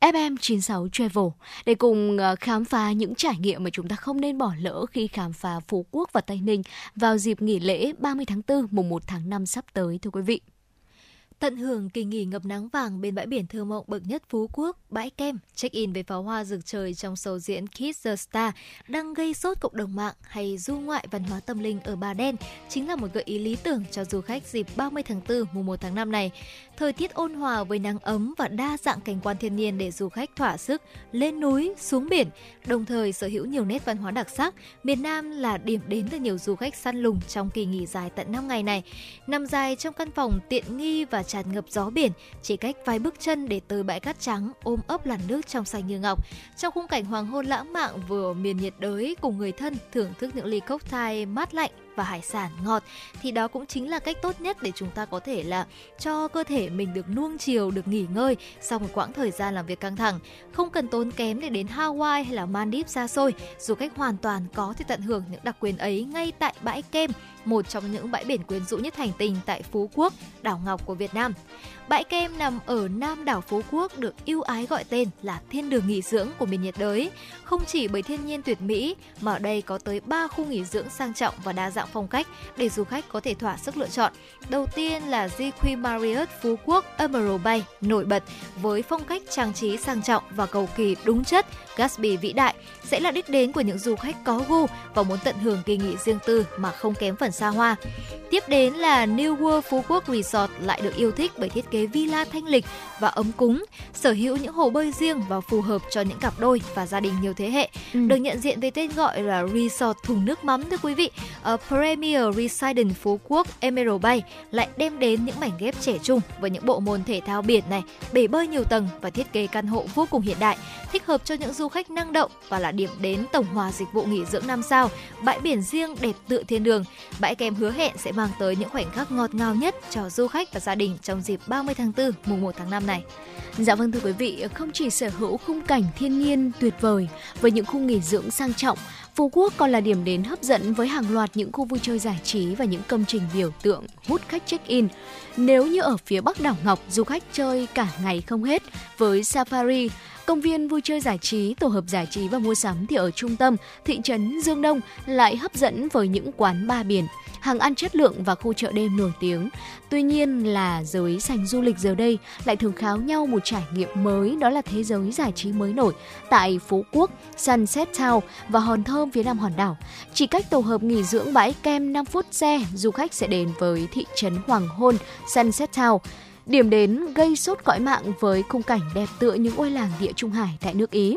FM96 Travel để cùng ờ, khám phá những trải nghiệm mà chúng ta không nên bỏ lỡ khi khám phá Phú Quốc và Tây Ninh vào dịp nghỉ lễ 30 tháng 4 mùng 1 tháng 5 sắp tới thưa quý vị. Tận hưởng kỳ nghỉ ngập nắng vàng bên bãi biển thơ mộng bậc nhất Phú Quốc, bãi kem, check-in với pháo hoa rực trời trong show diễn Kiss the Star đang gây sốt cộng đồng mạng hay du ngoại văn hóa tâm linh ở Bà Đen chính là một gợi ý lý tưởng cho du khách dịp 30 tháng 4 mùng 1 tháng 5 này. Thời tiết ôn hòa với nắng ấm và đa dạng cảnh quan thiên nhiên để du khách thỏa sức lên núi, xuống biển, đồng thời sở hữu nhiều nét văn hóa đặc sắc. Miền Nam là điểm đến được nhiều du khách săn lùng trong kỳ nghỉ dài tận 5 ngày này. Nằm dài trong căn phòng tiện nghi và tràn ngập gió biển, chỉ cách vài bước chân để tới bãi cát trắng ôm ấp làn nước trong xanh như ngọc. Trong khung cảnh hoàng hôn lãng mạn vừa miền nhiệt đới cùng người thân thưởng thức những ly cốc thai mát lạnh và hải sản ngọt thì đó cũng chính là cách tốt nhất để chúng ta có thể là cho cơ thể mình được nuông chiều, được nghỉ ngơi sau một quãng thời gian làm việc căng thẳng. Không cần tốn kém để đến Hawaii hay là Maldives xa xôi, dù cách hoàn toàn có thể tận hưởng những đặc quyền ấy ngay tại bãi Kem, một trong những bãi biển quyến rũ nhất hành tinh tại Phú Quốc, đảo Ngọc của Việt Nam. Bãi Kem nằm ở nam đảo Phú Quốc được yêu ái gọi tên là thiên đường nghỉ dưỡng của miền nhiệt đới. Không chỉ bởi thiên nhiên tuyệt mỹ mà ở đây có tới 3 khu nghỉ dưỡng sang trọng và đa dạng phong cách để du khách có thể thỏa sức lựa chọn. Đầu tiên là GQ Marriott Phú Quốc Emerald Bay nổi bật với phong cách trang trí sang trọng và cầu kỳ đúng chất, Gatsby vĩ đại sẽ là đích đến của những du khách có gu và muốn tận hưởng kỳ nghỉ riêng tư mà không kém phần xa hoa. Tiếp đến là New World Phú Quốc Resort lại được yêu thích bởi thiết kế villa thanh lịch và ấm cúng, sở hữu những hồ bơi riêng và phù hợp cho những cặp đôi và gia đình nhiều thế hệ. Ừ. Được nhận diện với tên gọi là Resort thùng nước mắm thưa quý vị. Ở Premier Residence Phú Quốc Emerald Bay lại đem đến những mảnh ghép trẻ trung với những bộ môn thể thao biển này, bể bơi nhiều tầng và thiết kế căn hộ vô cùng hiện đại, thích hợp cho những du khách năng động và là điểm đến tổng hòa dịch vụ nghỉ dưỡng 5 sao, bãi biển riêng đẹp tựa thiên đường. Bãi kem hứa hẹn sẽ mang tới những khoảnh khắc ngọt ngào nhất cho du khách và gia đình trong dịp 30 tháng 4 mùng 1 tháng 5 này. Dạ vâng thưa quý vị, không chỉ sở hữu khung cảnh thiên nhiên tuyệt vời với những khu nghỉ dưỡng sang trọng, Phú Quốc còn là điểm đến hấp dẫn với hàng loạt những khu vui chơi giải trí và những công trình biểu tượng hút khách check-in. Nếu như ở phía Bắc đảo Ngọc, du khách chơi cả ngày không hết với safari, Công viên vui chơi giải trí, tổ hợp giải trí và mua sắm thì ở trung tâm, thị trấn Dương Đông lại hấp dẫn với những quán ba biển, hàng ăn chất lượng và khu chợ đêm nổi tiếng. Tuy nhiên là giới sành du lịch giờ đây lại thường kháo nhau một trải nghiệm mới đó là thế giới giải trí mới nổi tại Phú Quốc, Sunset Town và Hòn Thơm phía nam hòn đảo. Chỉ cách tổ hợp nghỉ dưỡng bãi kem 5 phút xe, du khách sẽ đến với thị trấn Hoàng Hôn, Sunset Town điểm đến gây sốt cõi mạng với khung cảnh đẹp tựa những ngôi làng địa Trung Hải tại nước Ý.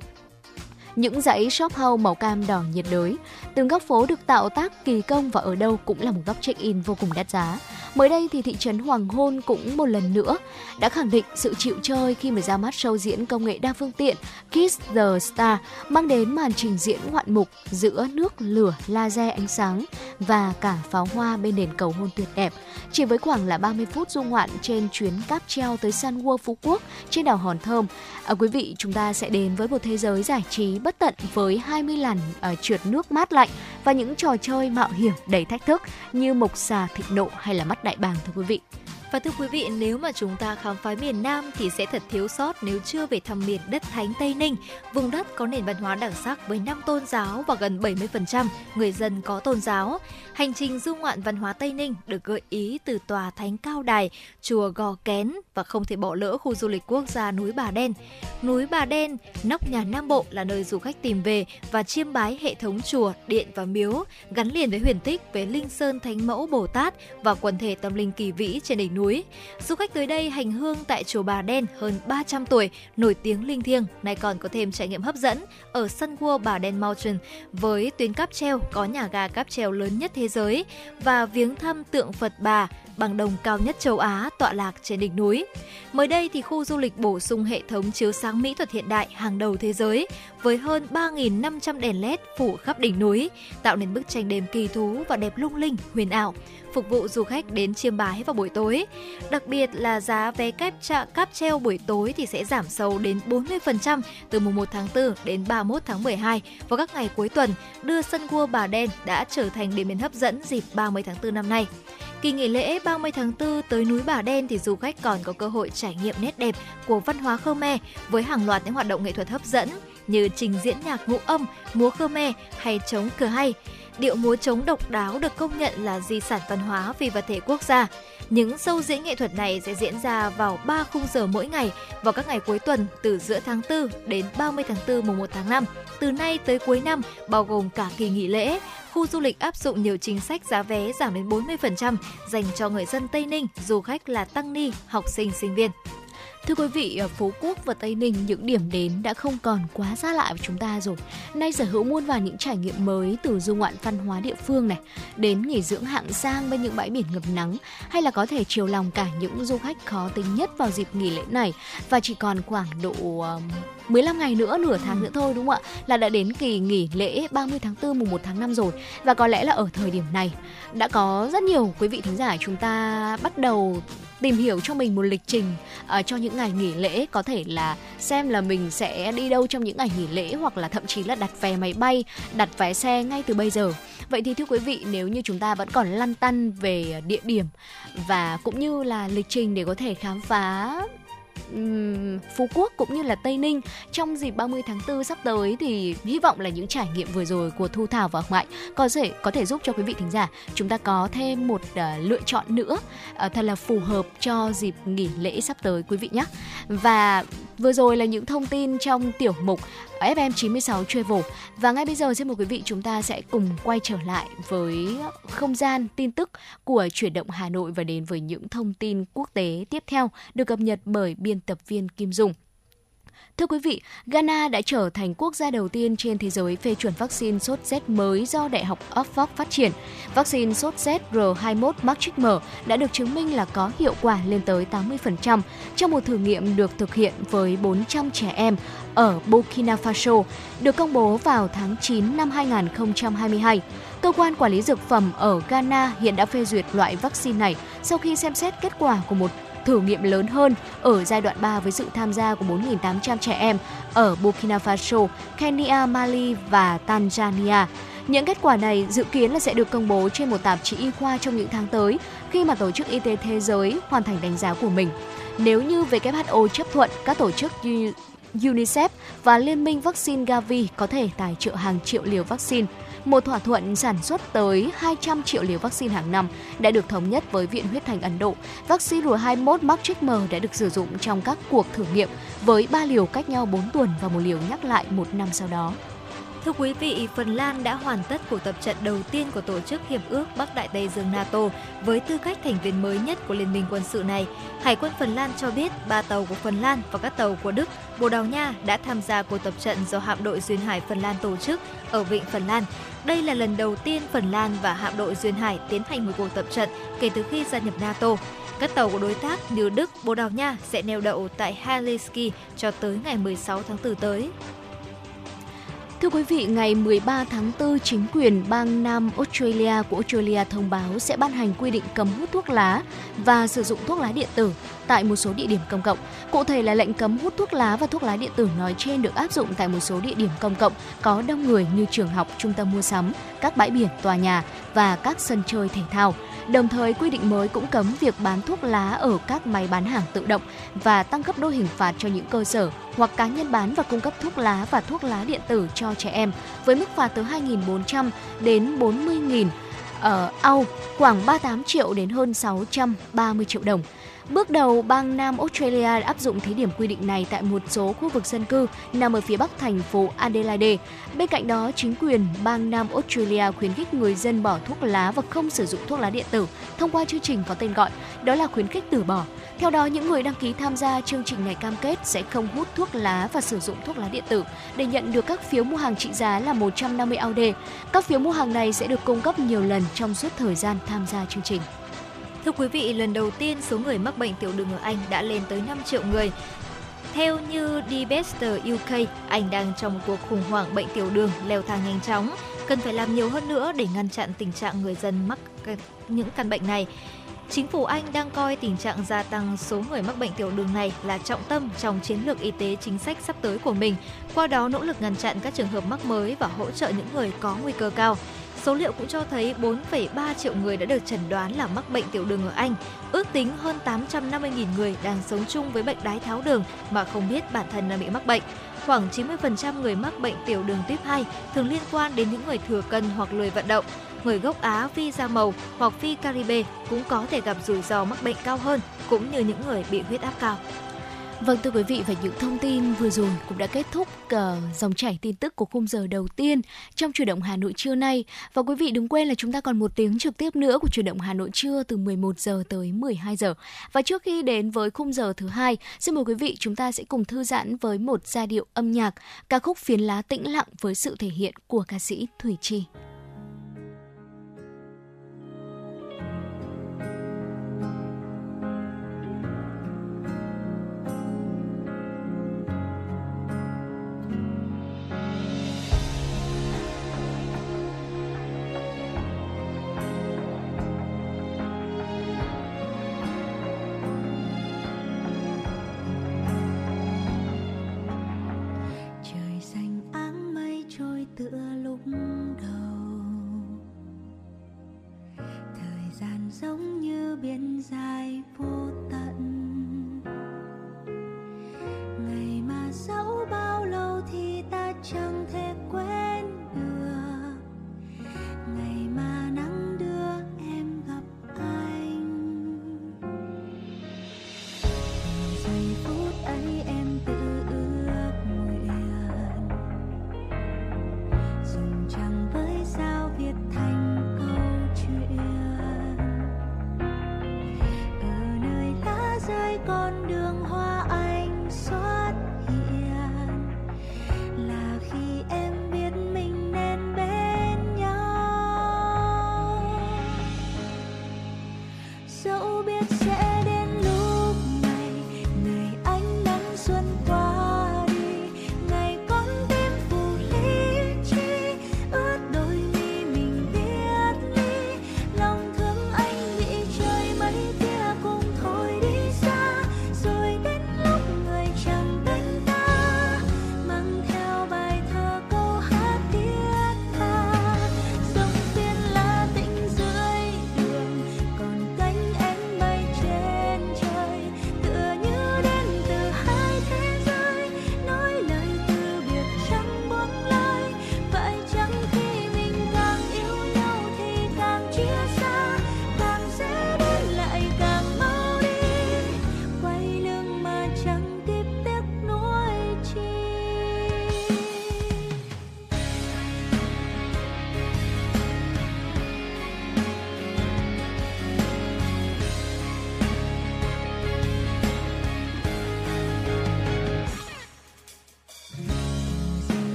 Những dãy shop house màu cam đỏ nhiệt đới, từng góc phố được tạo tác kỳ công và ở đâu cũng là một góc check-in vô cùng đắt giá. Mới đây thì thị trấn Hoàng Hôn cũng một lần nữa đã khẳng định sự chịu chơi khi mà ra mắt show diễn công nghệ đa phương tiện Kiss the Star mang đến màn trình diễn ngoạn mục giữa nước lửa, laser ánh sáng và cả pháo hoa bên nền cầu hôn tuyệt đẹp. Chỉ với khoảng là 30 phút du ngoạn trên chuyến cáp treo tới San World Phú Quốc trên đảo Hòn Thơm, à, quý vị chúng ta sẽ đến với một thế giới giải trí bất tận với 20 làn uh, trượt nước mát lạnh và những trò chơi mạo hiểm đầy thách thức như mộc xà thịt nộ hay là mắt đại bàng, thưa quý vị. Và thưa quý vị, nếu mà chúng ta khám phá miền Nam thì sẽ thật thiếu sót nếu chưa về thăm miền đất Thánh Tây Ninh, vùng đất có nền văn hóa đặc sắc với năm tôn giáo và gần 70% người dân có tôn giáo. Hành trình du ngoạn văn hóa Tây Ninh được gợi ý từ tòa thánh cao đài, chùa Gò Kén và không thể bỏ lỡ khu du lịch quốc gia núi Bà Đen. Núi Bà Đen, nóc nhà Nam Bộ là nơi du khách tìm về và chiêm bái hệ thống chùa, điện và miếu gắn liền với huyền tích về Linh Sơn Thánh Mẫu Bồ Tát và quần thể tâm linh kỳ vĩ trên đỉnh núi. Du khách tới đây hành hương tại chùa Bà Đen hơn 300 tuổi, nổi tiếng linh thiêng, nay còn có thêm trải nghiệm hấp dẫn ở sân cua Bà Đen Mountain với tuyến cáp treo có nhà ga cáp treo lớn nhất thế giới và viếng thăm tượng Phật Bà bằng đồng cao nhất châu Á tọa lạc trên đỉnh núi. Mới đây thì khu du lịch bổ sung hệ thống chiếu sáng mỹ thuật hiện đại hàng đầu thế giới với hơn 3.500 đèn LED phủ khắp đỉnh núi, tạo nên bức tranh đêm kỳ thú và đẹp lung linh, huyền ảo phục vụ du khách đến chiêm bái vào buổi tối. Đặc biệt là giá vé kép trạ cáp treo buổi tối thì sẽ giảm sâu đến 40% từ mùng 1 tháng 4 đến 31 tháng 12 vào các ngày cuối tuần, đưa sân cua Bà Đen đã trở thành điểm đến hấp dẫn dịp 30 tháng 4 năm nay. Kỳ nghỉ lễ 30 tháng 4 tới núi Bà Đen thì du khách còn có cơ hội trải nghiệm nét đẹp của văn hóa Khmer với hàng loạt những hoạt động nghệ thuật hấp dẫn như trình diễn nhạc ngũ âm, múa Khmer hay trống cờ hay điệu múa trống độc đáo được công nhận là di sản văn hóa phi vật thể quốc gia. Những show diễn nghệ thuật này sẽ diễn ra vào 3 khung giờ mỗi ngày vào các ngày cuối tuần từ giữa tháng 4 đến 30 tháng 4 mùng 1 tháng 5. Từ nay tới cuối năm, bao gồm cả kỳ nghỉ lễ, khu du lịch áp dụng nhiều chính sách giá vé giảm đến 40% dành cho người dân Tây Ninh, du khách là tăng ni, học sinh, sinh viên. Thưa quý vị, Phú Quốc và Tây Ninh những điểm đến đã không còn quá xa lạ với chúng ta rồi. Nay sở hữu muôn vàn những trải nghiệm mới từ du ngoạn văn hóa địa phương này đến nghỉ dưỡng hạng sang bên những bãi biển ngập nắng hay là có thể chiều lòng cả những du khách khó tính nhất vào dịp nghỉ lễ này và chỉ còn khoảng độ ờ, 15 ngày nữa, nửa tháng nữa thôi đúng không ạ? Là đã đến kỳ nghỉ lễ 30 tháng 4 mùng 1 tháng 5 rồi. Và có lẽ là ở thời điểm này đã có rất nhiều quý vị thính giả chúng ta bắt đầu tìm hiểu cho mình một lịch trình uh, cho những ngày nghỉ lễ có thể là xem là mình sẽ đi đâu trong những ngày nghỉ lễ hoặc là thậm chí là đặt vé máy bay đặt vé xe ngay từ bây giờ vậy thì thưa quý vị nếu như chúng ta vẫn còn lăn tăn về địa điểm và cũng như là lịch trình để có thể khám phá Phú Quốc cũng như là Tây Ninh trong dịp 30 tháng 4 sắp tới thì hy vọng là những trải nghiệm vừa rồi của Thu Thảo và Mạnh có thể có thể giúp cho quý vị thính giả chúng ta có thêm một uh, lựa chọn nữa uh, thật là phù hợp cho dịp nghỉ lễ sắp tới quý vị nhé. Và vừa rồi là những thông tin trong tiểu mục FM96 Travel và ngay bây giờ xin mời quý vị chúng ta sẽ cùng quay trở lại với không gian tin tức của chuyển động Hà Nội và đến với những thông tin quốc tế tiếp theo được cập nhật bởi biên tập viên Kim Dung. Thưa quý vị, Ghana đã trở thành quốc gia đầu tiên trên thế giới phê chuẩn vaccine sốt rét mới do Đại học Oxford phát triển. Vaccine sốt rét R21 Matrix M đã được chứng minh là có hiệu quả lên tới 80% trong một thử nghiệm được thực hiện với 400 trẻ em ở Burkina Faso, được công bố vào tháng 9 năm 2022. Cơ quan quản lý dược phẩm ở Ghana hiện đã phê duyệt loại vaccine này sau khi xem xét kết quả của một thử nghiệm lớn hơn ở giai đoạn 3 với sự tham gia của 4.800 trẻ em ở Burkina Faso, Kenya, Mali và Tanzania. Những kết quả này dự kiến là sẽ được công bố trên một tạp chí y khoa trong những tháng tới khi mà Tổ chức Y tế Thế giới hoàn thành đánh giá của mình. Nếu như WHO chấp thuận, các tổ chức UNICEF và Liên minh vaccine Gavi có thể tài trợ hàng triệu liều vaccine. Một thỏa thuận sản xuất tới 200 triệu liều vaccine hàng năm đã được thống nhất với Viện Huyết Thành Ấn Độ. Vaccine R21 Matrix M đã được sử dụng trong các cuộc thử nghiệm với 3 liều cách nhau 4 tuần và một liều nhắc lại một năm sau đó. Thưa quý vị, Phần Lan đã hoàn tất cuộc tập trận đầu tiên của Tổ chức Hiệp ước Bắc Đại Tây Dương NATO với tư cách thành viên mới nhất của Liên minh quân sự này. Hải quân Phần Lan cho biết ba tàu của Phần Lan và các tàu của Đức, Bồ Đào Nha đã tham gia cuộc tập trận do hạm đội Duyên Hải Phần Lan tổ chức ở Vịnh Phần Lan. Đây là lần đầu tiên Phần Lan và hạm đội Duyên Hải tiến hành một cuộc tập trận kể từ khi gia nhập NATO. Các tàu của đối tác như Đức, Bồ Đào Nha sẽ neo đậu tại Helsinki cho tới ngày 16 tháng 4 tới. Thưa quý vị, ngày 13 tháng 4, chính quyền bang Nam Australia của Australia thông báo sẽ ban hành quy định cấm hút thuốc lá và sử dụng thuốc lá điện tử tại một số địa điểm công cộng. Cụ thể là lệnh cấm hút thuốc lá và thuốc lá điện tử nói trên được áp dụng tại một số địa điểm công cộng có đông người như trường học, trung tâm mua sắm, các bãi biển, tòa nhà và các sân chơi thể thao. Đồng thời, quy định mới cũng cấm việc bán thuốc lá ở các máy bán hàng tự động và tăng gấp đôi hình phạt cho những cơ sở hoặc cá nhân bán và cung cấp thuốc lá và thuốc lá điện tử cho trẻ em với mức phạt từ 2.400 đến 40.000 ở Âu khoảng 38 triệu đến hơn 630 triệu đồng. Bước đầu, bang Nam Australia đã áp dụng thí điểm quy định này tại một số khu vực dân cư nằm ở phía bắc thành phố Adelaide. Bên cạnh đó, chính quyền bang Nam Australia khuyến khích người dân bỏ thuốc lá và không sử dụng thuốc lá điện tử thông qua chương trình có tên gọi đó là khuyến khích từ bỏ. Theo đó, những người đăng ký tham gia chương trình này cam kết sẽ không hút thuốc lá và sử dụng thuốc lá điện tử để nhận được các phiếu mua hàng trị giá là 150 AUD. Các phiếu mua hàng này sẽ được cung cấp nhiều lần trong suốt thời gian tham gia chương trình. Thưa quý vị, lần đầu tiên số người mắc bệnh tiểu đường ở Anh đã lên tới 5 triệu người. Theo như Debester UK, Anh đang trong một cuộc khủng hoảng bệnh tiểu đường leo thang nhanh chóng, cần phải làm nhiều hơn nữa để ngăn chặn tình trạng người dân mắc những căn bệnh này. Chính phủ Anh đang coi tình trạng gia tăng số người mắc bệnh tiểu đường này là trọng tâm trong chiến lược y tế chính sách sắp tới của mình, qua đó nỗ lực ngăn chặn các trường hợp mắc mới và hỗ trợ những người có nguy cơ cao. Số liệu cũng cho thấy 4,3 triệu người đã được chẩn đoán là mắc bệnh tiểu đường ở Anh. Ước tính hơn 850.000 người đang sống chung với bệnh đái tháo đường mà không biết bản thân đã bị mắc bệnh. Khoảng 90% người mắc bệnh tiểu đường tuyếp 2 thường liên quan đến những người thừa cân hoặc lười vận động. Người gốc Á phi da màu hoặc phi Caribe cũng có thể gặp rủi ro mắc bệnh cao hơn, cũng như những người bị huyết áp cao. Vâng thưa quý vị và những thông tin vừa rồi cũng đã kết thúc uh, dòng chảy tin tức của khung giờ đầu tiên trong chuyển động Hà Nội trưa nay. Và quý vị đừng quên là chúng ta còn một tiếng trực tiếp nữa của chuyển động Hà Nội trưa từ 11 giờ tới 12 giờ. Và trước khi đến với khung giờ thứ hai, xin mời quý vị chúng ta sẽ cùng thư giãn với một giai điệu âm nhạc ca khúc Phiến lá tĩnh lặng với sự thể hiện của ca sĩ Thủy Chi. giống như biển dài vô tận.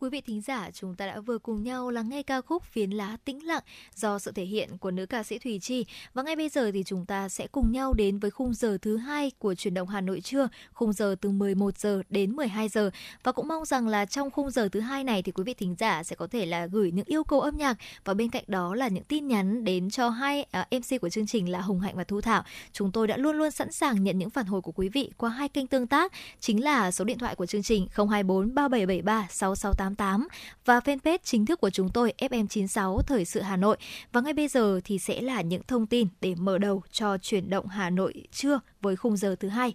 Quý vị thính giả, chúng ta đã vừa cùng nhau lắng nghe ca khúc Phiến lá tĩnh lặng do sự thể hiện của nữ ca sĩ Thùy Chi. Và ngay bây giờ thì chúng ta sẽ cùng nhau đến với khung giờ thứ hai của chuyển động Hà Nội trưa, khung giờ từ 11 giờ đến 12 giờ. Và cũng mong rằng là trong khung giờ thứ hai này thì quý vị thính giả sẽ có thể là gửi những yêu cầu âm nhạc và bên cạnh đó là những tin nhắn đến cho hai à, MC của chương trình là Hồng Hạnh và Thu Thảo. Chúng tôi đã luôn luôn sẵn sàng nhận những phản hồi của quý vị qua hai kênh tương tác chính là số điện thoại của chương trình 024 3773 668 6688 và fanpage chính thức của chúng tôi FM96 Thời sự Hà Nội. Và ngay bây giờ thì sẽ là những thông tin để mở đầu cho chuyển động Hà Nội trưa với khung giờ thứ hai.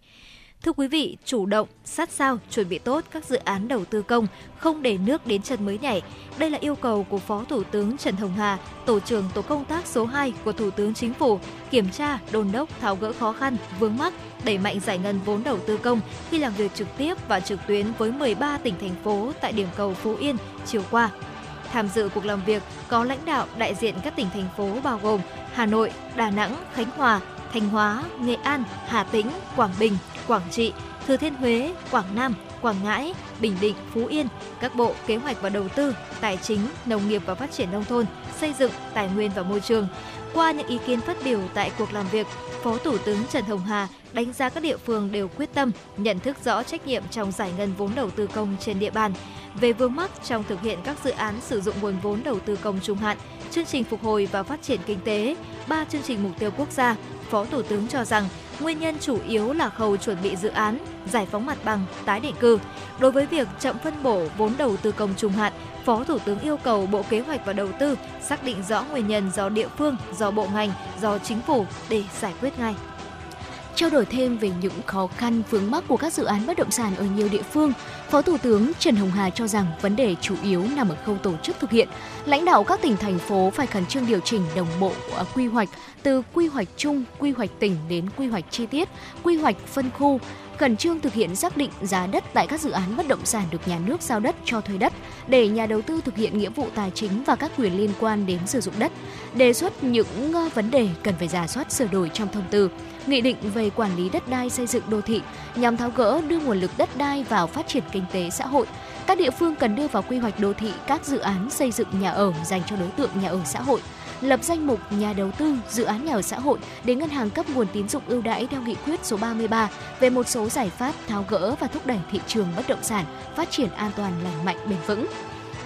Thưa quý vị, chủ động, sát sao, chuẩn bị tốt các dự án đầu tư công, không để nước đến chân mới nhảy. Đây là yêu cầu của Phó Thủ tướng Trần Hồng Hà, Tổ trưởng Tổ công tác số 2 của Thủ tướng Chính phủ, kiểm tra, đôn đốc, tháo gỡ khó khăn, vướng mắc, đẩy mạnh giải ngân vốn đầu tư công khi làm việc trực tiếp và trực tuyến với 13 tỉnh thành phố tại điểm cầu Phú Yên chiều qua. Tham dự cuộc làm việc có lãnh đạo đại diện các tỉnh thành phố bao gồm Hà Nội, Đà Nẵng, Khánh Hòa, Thanh Hóa, Nghệ An, Hà Tĩnh, Quảng Bình, Quảng Trị, Thừa Thiên Huế, Quảng Nam, Quảng Ngãi, Bình Định, Phú Yên, các bộ kế hoạch và đầu tư, tài chính, nông nghiệp và phát triển nông thôn, xây dựng, tài nguyên và môi trường. Qua những ý kiến phát biểu tại cuộc làm việc, Phó Thủ tướng Trần Hồng Hà đánh giá các địa phương đều quyết tâm, nhận thức rõ trách nhiệm trong giải ngân vốn đầu tư công trên địa bàn. Về vướng mắc trong thực hiện các dự án sử dụng nguồn vốn đầu tư công trung hạn, chương trình phục hồi và phát triển kinh tế, ba chương trình mục tiêu quốc gia, Phó Thủ tướng cho rằng nguyên nhân chủ yếu là khâu chuẩn bị dự án, giải phóng mặt bằng, tái định cư. Đối với việc chậm phân bổ vốn đầu tư công trung hạn, Phó Thủ tướng yêu cầu Bộ Kế hoạch và Đầu tư xác định rõ nguyên nhân do địa phương, do bộ ngành, do chính phủ để giải quyết ngay. Trao đổi thêm về những khó khăn vướng mắc của các dự án bất động sản ở nhiều địa phương, Phó Thủ tướng Trần Hồng Hà cho rằng vấn đề chủ yếu nằm ở khâu tổ chức thực hiện. Lãnh đạo các tỉnh thành phố phải khẩn trương điều chỉnh đồng bộ à, quy hoạch từ quy hoạch chung, quy hoạch tỉnh đến quy hoạch chi tiết, quy hoạch phân khu, khẩn trương thực hiện xác định giá đất tại các dự án bất động sản được nhà nước giao đất cho thuê đất để nhà đầu tư thực hiện nghĩa vụ tài chính và các quyền liên quan đến sử dụng đất, đề xuất những à, vấn đề cần phải giả soát sửa đổi trong thông tư, nghị định về quản lý đất đai xây dựng đô thị nhằm tháo gỡ đưa nguồn lực đất đai vào phát triển kinh tế xã hội. Các địa phương cần đưa vào quy hoạch đô thị các dự án xây dựng nhà ở dành cho đối tượng nhà ở xã hội, lập danh mục nhà đầu tư dự án nhà ở xã hội để ngân hàng cấp nguồn tín dụng ưu đãi theo nghị quyết số 33 về một số giải pháp tháo gỡ và thúc đẩy thị trường bất động sản phát triển an toàn lành mạnh bền vững.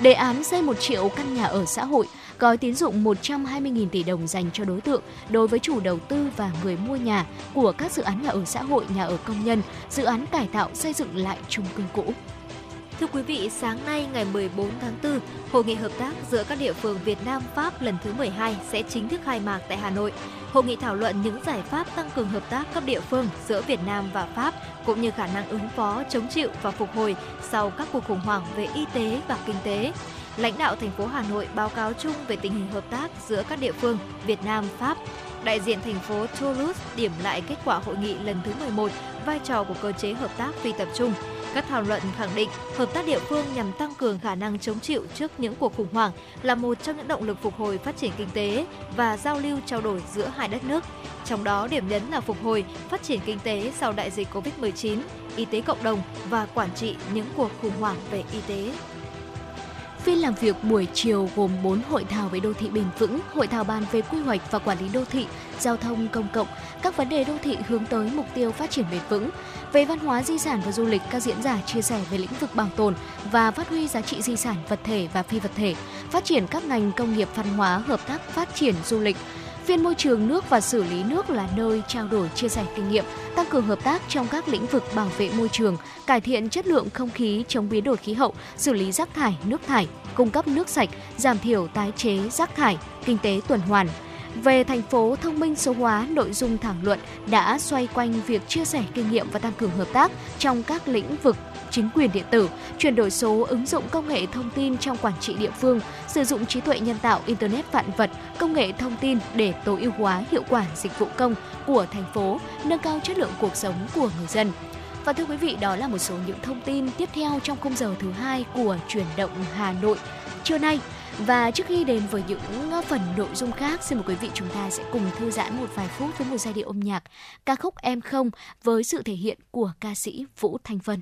Đề án xây 1 triệu căn nhà ở xã hội, gói tín dụng 120.000 tỷ đồng dành cho đối tượng đối với chủ đầu tư và người mua nhà của các dự án nhà ở xã hội, nhà ở công nhân, dự án cải tạo xây dựng lại chung cư cũ. Thưa quý vị, sáng nay ngày 14 tháng 4, Hội nghị hợp tác giữa các địa phương Việt Nam Pháp lần thứ 12 sẽ chính thức khai mạc tại Hà Nội. Hội nghị thảo luận những giải pháp tăng cường hợp tác cấp địa phương giữa Việt Nam và Pháp cũng như khả năng ứng phó, chống chịu và phục hồi sau các cuộc khủng hoảng về y tế và kinh tế. Lãnh đạo thành phố Hà Nội báo cáo chung về tình hình hợp tác giữa các địa phương Việt Nam Pháp đại diện thành phố Toulouse điểm lại kết quả hội nghị lần thứ 11, vai trò của cơ chế hợp tác phi tập trung. Các thảo luận khẳng định hợp tác địa phương nhằm tăng cường khả năng chống chịu trước những cuộc khủng hoảng là một trong những động lực phục hồi phát triển kinh tế và giao lưu trao đổi giữa hai đất nước. Trong đó điểm nhấn là phục hồi, phát triển kinh tế sau đại dịch Covid-19, y tế cộng đồng và quản trị những cuộc khủng hoảng về y tế. Phiên làm việc buổi chiều gồm 4 hội thảo về đô thị bền vững, hội thảo bàn về quy hoạch và quản lý đô thị, giao thông công cộng, các vấn đề đô thị hướng tới mục tiêu phát triển bền vững. Về văn hóa di sản và du lịch, các diễn giả chia sẻ về lĩnh vực bảo tồn và phát huy giá trị di sản vật thể và phi vật thể, phát triển các ngành công nghiệp văn hóa, hợp tác phát triển du lịch, viên môi trường nước và xử lý nước là nơi trao đổi chia sẻ kinh nghiệm, tăng cường hợp tác trong các lĩnh vực bảo vệ môi trường, cải thiện chất lượng không khí, chống biến đổi khí hậu, xử lý rác thải, nước thải, cung cấp nước sạch, giảm thiểu tái chế rác thải, kinh tế tuần hoàn. Về thành phố thông minh số hóa, nội dung thảo luận đã xoay quanh việc chia sẻ kinh nghiệm và tăng cường hợp tác trong các lĩnh vực chính quyền điện tử, chuyển đổi số, ứng dụng công nghệ thông tin trong quản trị địa phương, sử dụng trí tuệ nhân tạo, internet vạn vật, công nghệ thông tin để tối ưu hóa hiệu quả dịch vụ công của thành phố, nâng cao chất lượng cuộc sống của người dân. Và thưa quý vị, đó là một số những thông tin tiếp theo trong khung giờ thứ hai của chuyển động Hà Nội trưa nay. Và trước khi đến với những ờ, phần nội dung khác, xin mời quý vị chúng ta sẽ cùng thư giãn một vài phút với một giai điệu âm nhạc ca khúc Em Không với sự thể hiện của ca sĩ Vũ Thanh Vân.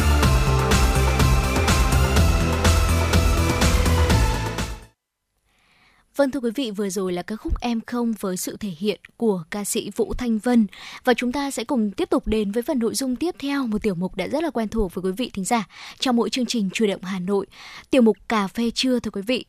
Vâng thưa quý vị, vừa rồi là ca khúc Em Không với sự thể hiện của ca sĩ Vũ Thanh Vân. Và chúng ta sẽ cùng tiếp tục đến với phần nội dung tiếp theo, một tiểu mục đã rất là quen thuộc với quý vị thính giả trong mỗi chương trình Chủ động Hà Nội. Tiểu mục Cà phê trưa thưa quý vị.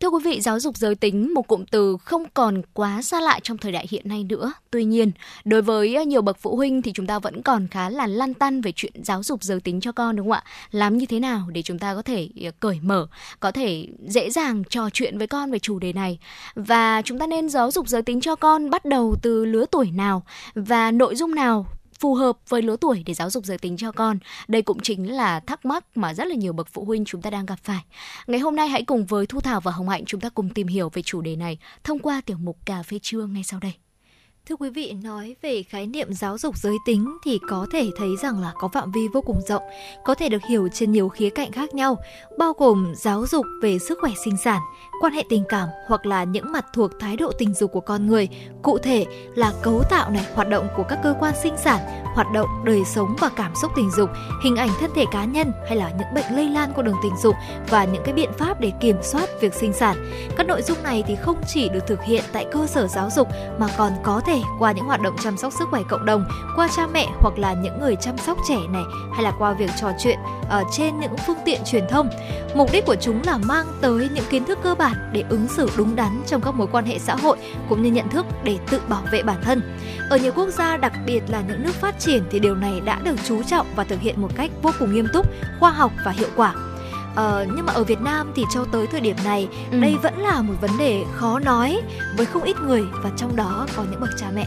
Thưa quý vị, giáo dục giới tính một cụm từ không còn quá xa lạ trong thời đại hiện nay nữa. Tuy nhiên, đối với ờ, nhiều bậc phụ huynh thì chúng ta vẫn còn khá là lăn tăn về chuyện giáo dục giới tính cho con đúng không ạ? Làm như thế nào để chúng ta có thể ờ, cởi mở, có thể dễ dàng trò chuyện với con về chủ đề này và chúng ta nên giáo dục giới tính cho con bắt đầu từ lứa tuổi nào và nội dung nào phù hợp với lứa tuổi để giáo dục giới tính cho con. Đây cũng chính là thắc mắc mà rất là nhiều bậc phụ huynh chúng ta đang gặp phải. Ngày hôm nay hãy cùng với Thu Thảo và Hồng Hạnh chúng ta cùng tìm hiểu về chủ đề này thông qua tiểu mục cà phê trưa ngay sau đây. Thưa quý vị, nói về khái niệm giáo dục giới tính thì có thể thấy rằng là có phạm vi vô cùng rộng, có thể được hiểu trên nhiều khía cạnh khác nhau, bao gồm giáo dục về sức khỏe sinh sản, quan hệ tình cảm hoặc là những mặt thuộc thái độ tình dục của con người, cụ thể là cấu tạo này, hoạt động của các cơ quan sinh sản, hoạt động đời sống và cảm xúc tình dục, hình ảnh thân thể cá nhân hay là những bệnh lây lan qua đường tình dục và những cái biện pháp để kiểm soát việc sinh sản. Các nội dung này thì không chỉ được thực hiện tại cơ sở giáo dục mà còn có thể qua những hoạt động chăm sóc sức khỏe cộng đồng, qua cha mẹ hoặc là những người chăm sóc trẻ này hay là qua việc trò chuyện ở trên những phương tiện truyền thông. Mục đích của chúng là mang tới những kiến thức cơ bản để ứng xử đúng đắn trong các mối quan hệ xã hội cũng như nhận thức để tự bảo vệ bản thân. Ở nhiều quốc gia, đặc biệt là những nước phát triển thì điều này đã được chú trọng và thực hiện một cách vô cùng nghiêm túc, khoa học và hiệu quả. Ờ, nhưng mà ở Việt Nam thì cho tới thời điểm này Ừ. đây vẫn là một vấn đề khó nói với không ít người và trong đó có những bậc cha mẹ.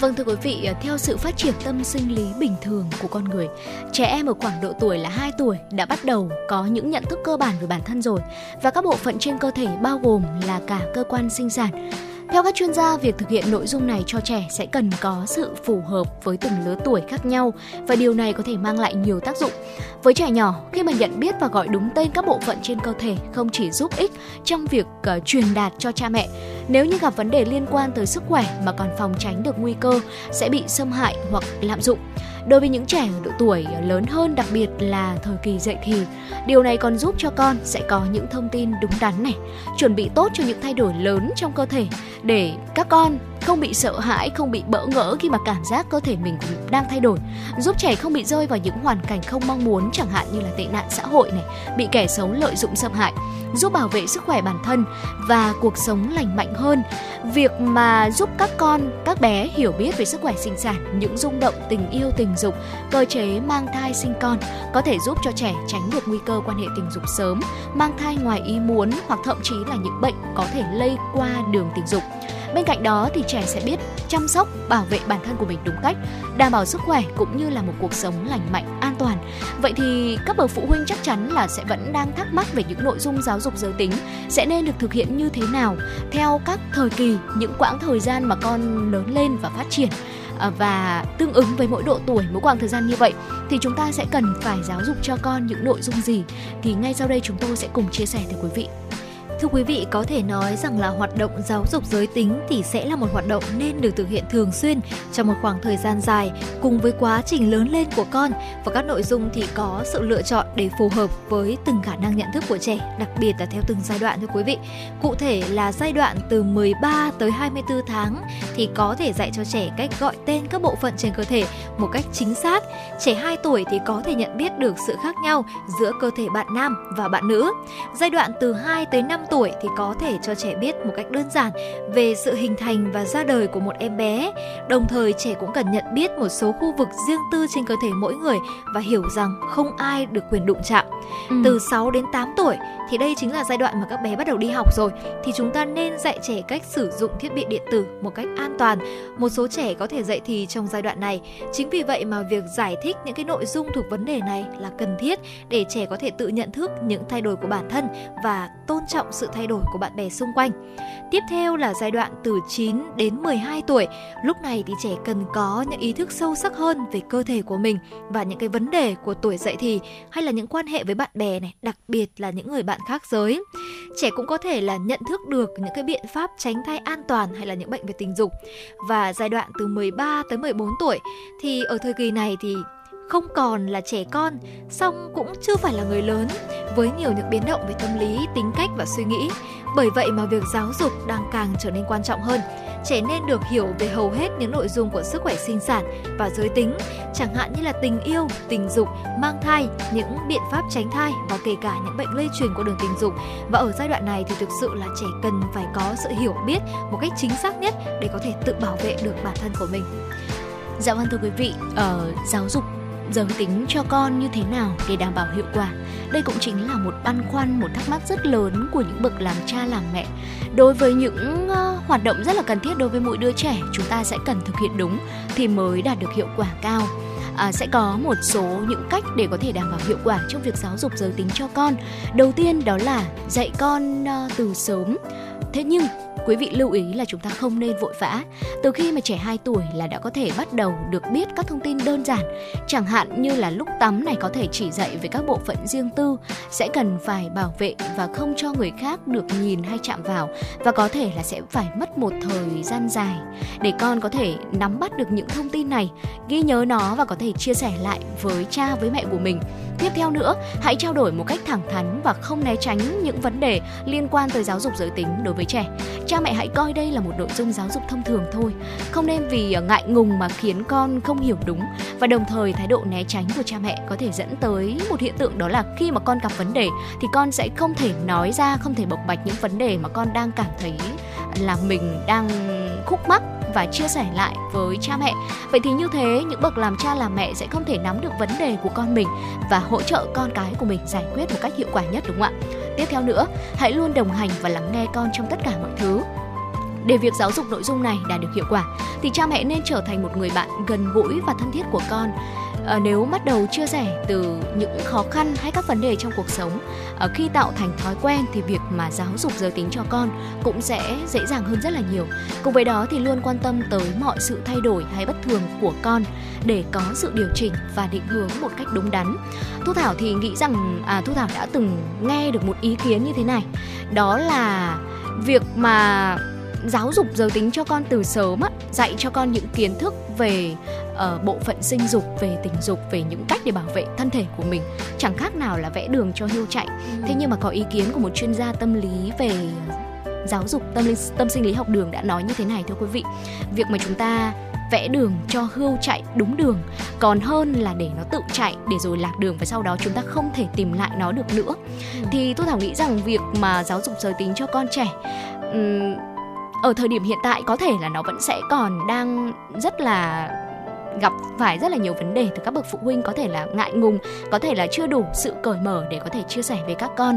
Vâng thưa quý vị, theo sự phát triển tâm sinh lý bình thường của con người, trẻ em ở khoảng độ tuổi là 2 tuổi đã bắt đầu có những nhận thức cơ bản về bản thân rồi và các bộ phận trên cơ thể bao gồm là cả cơ quan sinh sản. Theo các chuyên gia, việc thực hiện nội dung này cho trẻ sẽ cần có sự phù hợp với từng lứa tuổi khác nhau và điều này có thể mang lại nhiều tác dụng. Với trẻ nhỏ, khi mà nhận biết và gọi đúng tên các bộ phận trên cơ thể không chỉ giúp ích trong việc uh, truyền đạt cho cha mẹ, nếu như gặp vấn đề liên quan tới sức khỏe mà còn phòng tránh được nguy cơ sẽ bị xâm hại hoặc lạm dụng. Đối với những trẻ ở độ tuổi lớn hơn, đặc biệt là thời kỳ dậy thì, điều này còn giúp cho con sẽ có những thông tin đúng đắn này, chuẩn bị tốt cho những thay đổi lớn trong cơ thể để các con không bị sợ hãi, không bị bỡ ngỡ khi mà cảm giác cơ thể mình đang thay đổi, giúp trẻ không bị rơi vào những hoàn cảnh không mong muốn chẳng hạn như là tệ nạn xã hội này, bị kẻ xấu lợi dụng xâm hại, giúp bảo vệ sức khỏe bản thân và cuộc sống lành mạnh hơn. Việc mà giúp các con, các bé hiểu biết về sức khỏe sinh sản, những rung động tình yêu tình dục, cơ chế mang thai sinh con có thể giúp cho trẻ tránh được nguy cơ quan hệ tình dục sớm, mang thai ngoài ý muốn hoặc thậm chí là những bệnh có thể lây qua đường tình dục. Bên cạnh đó thì trẻ sẽ biết chăm sóc, bảo vệ bản thân của mình đúng cách, đảm bảo sức khỏe cũng như là một cuộc sống lành mạnh, an toàn. Vậy thì các bậc phụ huynh chắc chắn là sẽ vẫn đang thắc mắc về những nội dung giáo dục giới tính sẽ nên được thực hiện như thế nào theo các thời kỳ, những quãng thời gian mà con lớn lên và phát triển. À, và tương ứng với mỗi độ tuổi mỗi quãng thời gian như vậy thì chúng ta sẽ cần phải giáo dục cho con những nội dung gì? Thì ngay sau đây chúng tôi sẽ cùng chia sẻ với quý vị. Thưa quý vị, có thể nói rằng là hoạt động giáo dục giới tính thì sẽ là một hoạt động nên được thực hiện thường xuyên trong một khoảng thời gian dài cùng với quá trình lớn lên của con và các nội dung thì có sự lựa chọn để phù hợp với từng khả năng nhận thức của trẻ, đặc biệt là theo từng giai đoạn thưa quý vị. Cụ thể là giai đoạn từ 13 tới 24 tháng thì có thể dạy cho trẻ cách gọi tên các bộ phận trên cơ thể một cách chính xác. Trẻ 2 tuổi thì có thể nhận biết được sự khác nhau giữa cơ thể bạn nam và bạn nữ. Giai đoạn từ 2 tới 5 tuổi thì có thể cho trẻ biết một cách đơn giản về sự hình thành và ra đời của một em bé. Đồng thời trẻ cũng cần nhận biết một số khu vực riêng tư trên cơ thể mỗi người và hiểu rằng không ai được quyền đụng chạm. Ừ. Từ 6 đến 8 tuổi thì đây chính là giai đoạn mà các bé bắt đầu đi học rồi thì chúng ta nên dạy trẻ cách sử dụng thiết bị điện tử một cách an toàn. Một số trẻ có thể dạy thì trong giai đoạn này. Chính vì vậy mà việc giải thích những cái nội dung thuộc vấn đề này là cần thiết để trẻ có thể tự nhận thức những thay đổi của bản thân và tôn trọng sự thay đổi của bạn bè xung quanh. Tiếp theo là giai đoạn từ 9 đến 12 tuổi. Lúc này thì trẻ cần có những ý thức sâu sắc hơn về cơ thể của mình và những cái vấn đề của tuổi dậy thì hay là những quan hệ với bạn bè này, đặc biệt là những người bạn khác giới. Trẻ cũng có thể là nhận thức được những cái biện pháp tránh thai an toàn hay là những bệnh về tình dục. Và giai đoạn từ 13 tới 14 tuổi thì ở thời kỳ này thì không còn là trẻ con, song cũng chưa phải là người lớn, với nhiều những biến động về tâm lý, tính cách và suy nghĩ. Bởi vậy mà việc giáo dục đang càng trở nên quan trọng hơn. Trẻ nên được hiểu về hầu hết những nội dung của sức khỏe sinh sản và giới tính, chẳng hạn như là tình yêu, tình dục, mang thai, những biện pháp tránh thai và kể cả những bệnh lây truyền qua đường tình dục. Và ở giai đoạn này thì thực sự là trẻ cần phải có sự hiểu biết một cách chính xác nhất để có thể tự bảo vệ được bản thân của mình. Dạ vâng thưa quý vị, ở giáo dục giới tính cho con như thế nào để đảm bảo hiệu quả? Đây cũng chính là một băn khoăn một thắc mắc rất lớn của những bậc làm cha làm mẹ. Đối với những uh, hoạt động rất là cần thiết đối với mỗi đứa trẻ chúng ta sẽ cần thực hiện đúng thì mới đạt được hiệu quả cao. À, sẽ có một số những cách để có thể đảm bảo hiệu quả trong việc giáo dục giới tính cho con. Đầu tiên đó là dạy con uh, từ sớm. Thế nhưng quý vị lưu ý là chúng ta không nên vội vã. Từ khi mà trẻ 2 tuổi là đã có thể bắt đầu được biết các thông tin đơn giản, chẳng hạn như là lúc tắm này có thể chỉ dạy về các bộ phận riêng tư, sẽ cần phải bảo vệ và không cho người khác được nhìn hay chạm vào và có thể là sẽ phải mất một thời gian dài để con có thể nắm bắt được những thông tin này, ghi nhớ nó và có thể chia sẻ lại với cha với mẹ của mình. Tiếp theo nữa, hãy trao đổi một cách thẳng thắn và không né tránh những vấn đề liên quan tới giáo dục giới tính đối với trẻ. Cha mẹ hãy coi đây là một nội dung giáo dục thông thường thôi không nên vì ờ, ngại ngùng mà khiến con không hiểu đúng. Và đồng thời thái độ né tránh của cha mẹ có thể dẫn tới một hiện tượng đó là khi mà con gặp vấn đề thì con sẽ không thể nói ra không thể bộc bạch những vấn đề mà con đang cảm thấy là mình đang khúc mắc và chia sẻ lại với cha mẹ. Vậy thì như thế những bậc làm cha làm mẹ sẽ không thể nắm được vấn đề của con mình và hỗ trợ con cái của mình giải quyết một cách hiệu quả nhất đúng không ạ? Tiếp theo nữa, hãy luôn đồng hành và lắng nghe con trong tất cả mọi thứ. Để việc giáo dục nội dung này đạt được hiệu quả thì cha mẹ nên trở thành một người bạn gần gũi và thân thiết của con à, nếu bắt đầu chia sẻ từ những khó khăn hay các vấn đề trong cuộc sống à, khi tạo thành thói quen thì việc mà giáo dục giới tính cho con cũng sẽ dễ dàng hơn rất là nhiều. Cùng với đó thì luôn quan tâm tới mọi sự thay đổi hay bất thường của con để có sự điều chỉnh và định hướng một cách đúng đắn. Thu thảo thì nghĩ rằng à, thu thảo đã từng nghe được một ý kiến như thế này. Đó là việc mà giáo dục giới tính cho con từ sớm á dạy cho con những kiến thức về uh, bộ phận sinh dục về tình dục về những cách để bảo vệ thân thể của mình chẳng khác nào là vẽ đường cho hươu chạy ừ. thế nhưng mà có ý kiến của một chuyên gia tâm lý về giáo dục tâm linh tâm sinh lý học đường đã nói như thế này thưa quý vị việc mà chúng ta vẽ đường cho hươu chạy đúng đường còn hơn là để nó tự chạy để rồi lạc đường và sau đó chúng ta không thể tìm lại nó được nữa ừ. thì tôi thảo nghĩ rằng việc mà giáo dục giới tính cho con trẻ um, ở thời điểm hiện tại có thể là nó vẫn sẽ còn đang rất là gặp phải rất là nhiều vấn đề từ các bậc phụ huynh có thể là ngại ngùng có thể là chưa đủ sự cởi mở để có thể chia sẻ với các con.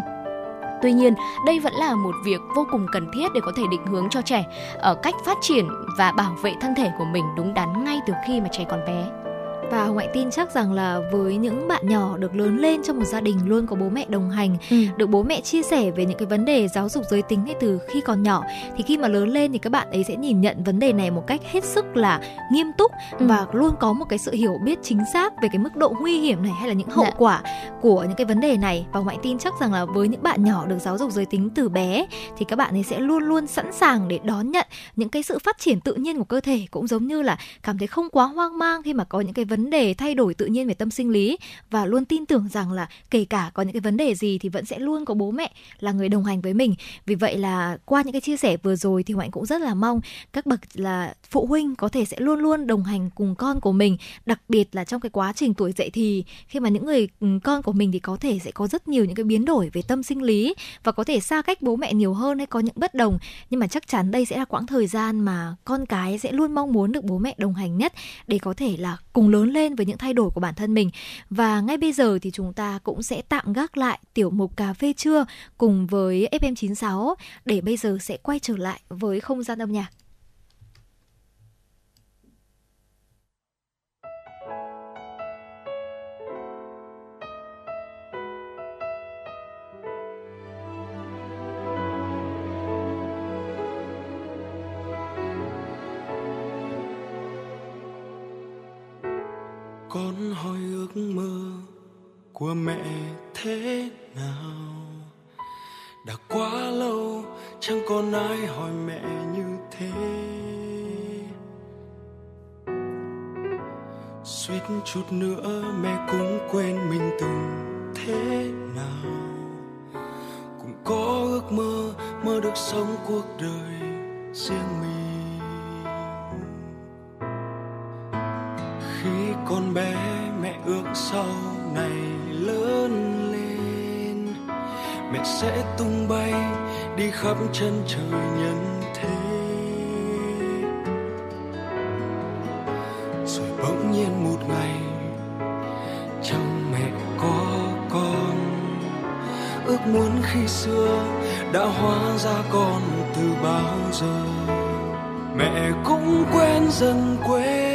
Tuy nhiên, đây vẫn là một việc vô cùng cần thiết để có thể định hướng cho trẻ ở cách phát triển và bảo vệ thân thể của mình đúng đắn ngay từ khi mà trẻ còn bé và hồng hạnh tin chắc rằng là với những bạn nhỏ được lớn lên trong một gia đình luôn có bố mẹ đồng hành ừ. được bố mẹ chia sẻ về những cái vấn đề giáo dục giới tính ngay từ khi còn nhỏ thì khi mà lớn lên thì các bạn ấy sẽ nhìn nhận vấn đề này một cách hết sức là nghiêm túc ừ. và luôn có một cái sự hiểu biết chính xác về cái mức độ nguy hiểm này hay là những hậu dạ. quả của những cái vấn đề này và hạnh tin chắc rằng là với những bạn nhỏ được giáo dục giới tính từ bé thì các bạn ấy sẽ luôn luôn sẵn sàng để đón nhận những cái sự phát triển tự nhiên của cơ thể cũng giống như là cảm thấy không quá hoang mang khi mà có những cái vấn vấn đề thay đổi tự nhiên về tâm sinh lý và luôn tin tưởng rằng là kể cả có những cái vấn đề gì thì vẫn sẽ luôn có bố mẹ là người đồng hành với mình. Vì vậy là qua những cái chia sẻ vừa rồi thì hoạnh cũng rất là mong các bậc là phụ huynh có thể sẽ luôn luôn đồng hành cùng con của mình, đặc biệt là trong cái quá trình tuổi dậy thì khi mà những người ừ, con của mình thì có thể sẽ có rất nhiều những cái biến đổi về tâm sinh lý và có thể xa cách bố mẹ nhiều hơn hay có những bất đồng. Nhưng mà chắc chắn đây sẽ là quãng thời gian mà con cái sẽ luôn mong muốn được bố mẹ đồng hành nhất để có thể là cùng lớn lên với những thay đổi của bản thân mình. Và ngay bây giờ thì chúng ta cũng sẽ tạm gác lại tiểu mục cà phê trưa cùng với FM96 để bây giờ sẽ quay trở lại với không gian âm nhạc. Con hỏi ước mơ của mẹ thế nào? Đã quá lâu, chẳng còn ai hỏi mẹ như thế. Suýt chút nữa mẹ cũng quên mình từng thế nào. Cũng có ước mơ mơ được sống cuộc đời riêng mình. Khi con bé mẹ ước sau này lớn lên. Mẹ sẽ tung bay đi khắp chân trời nhân thế. Rồi bỗng nhiên một ngày trong mẹ có con. Ước muốn khi xưa đã hóa ra con từ bao giờ. Mẹ cũng quen dần quên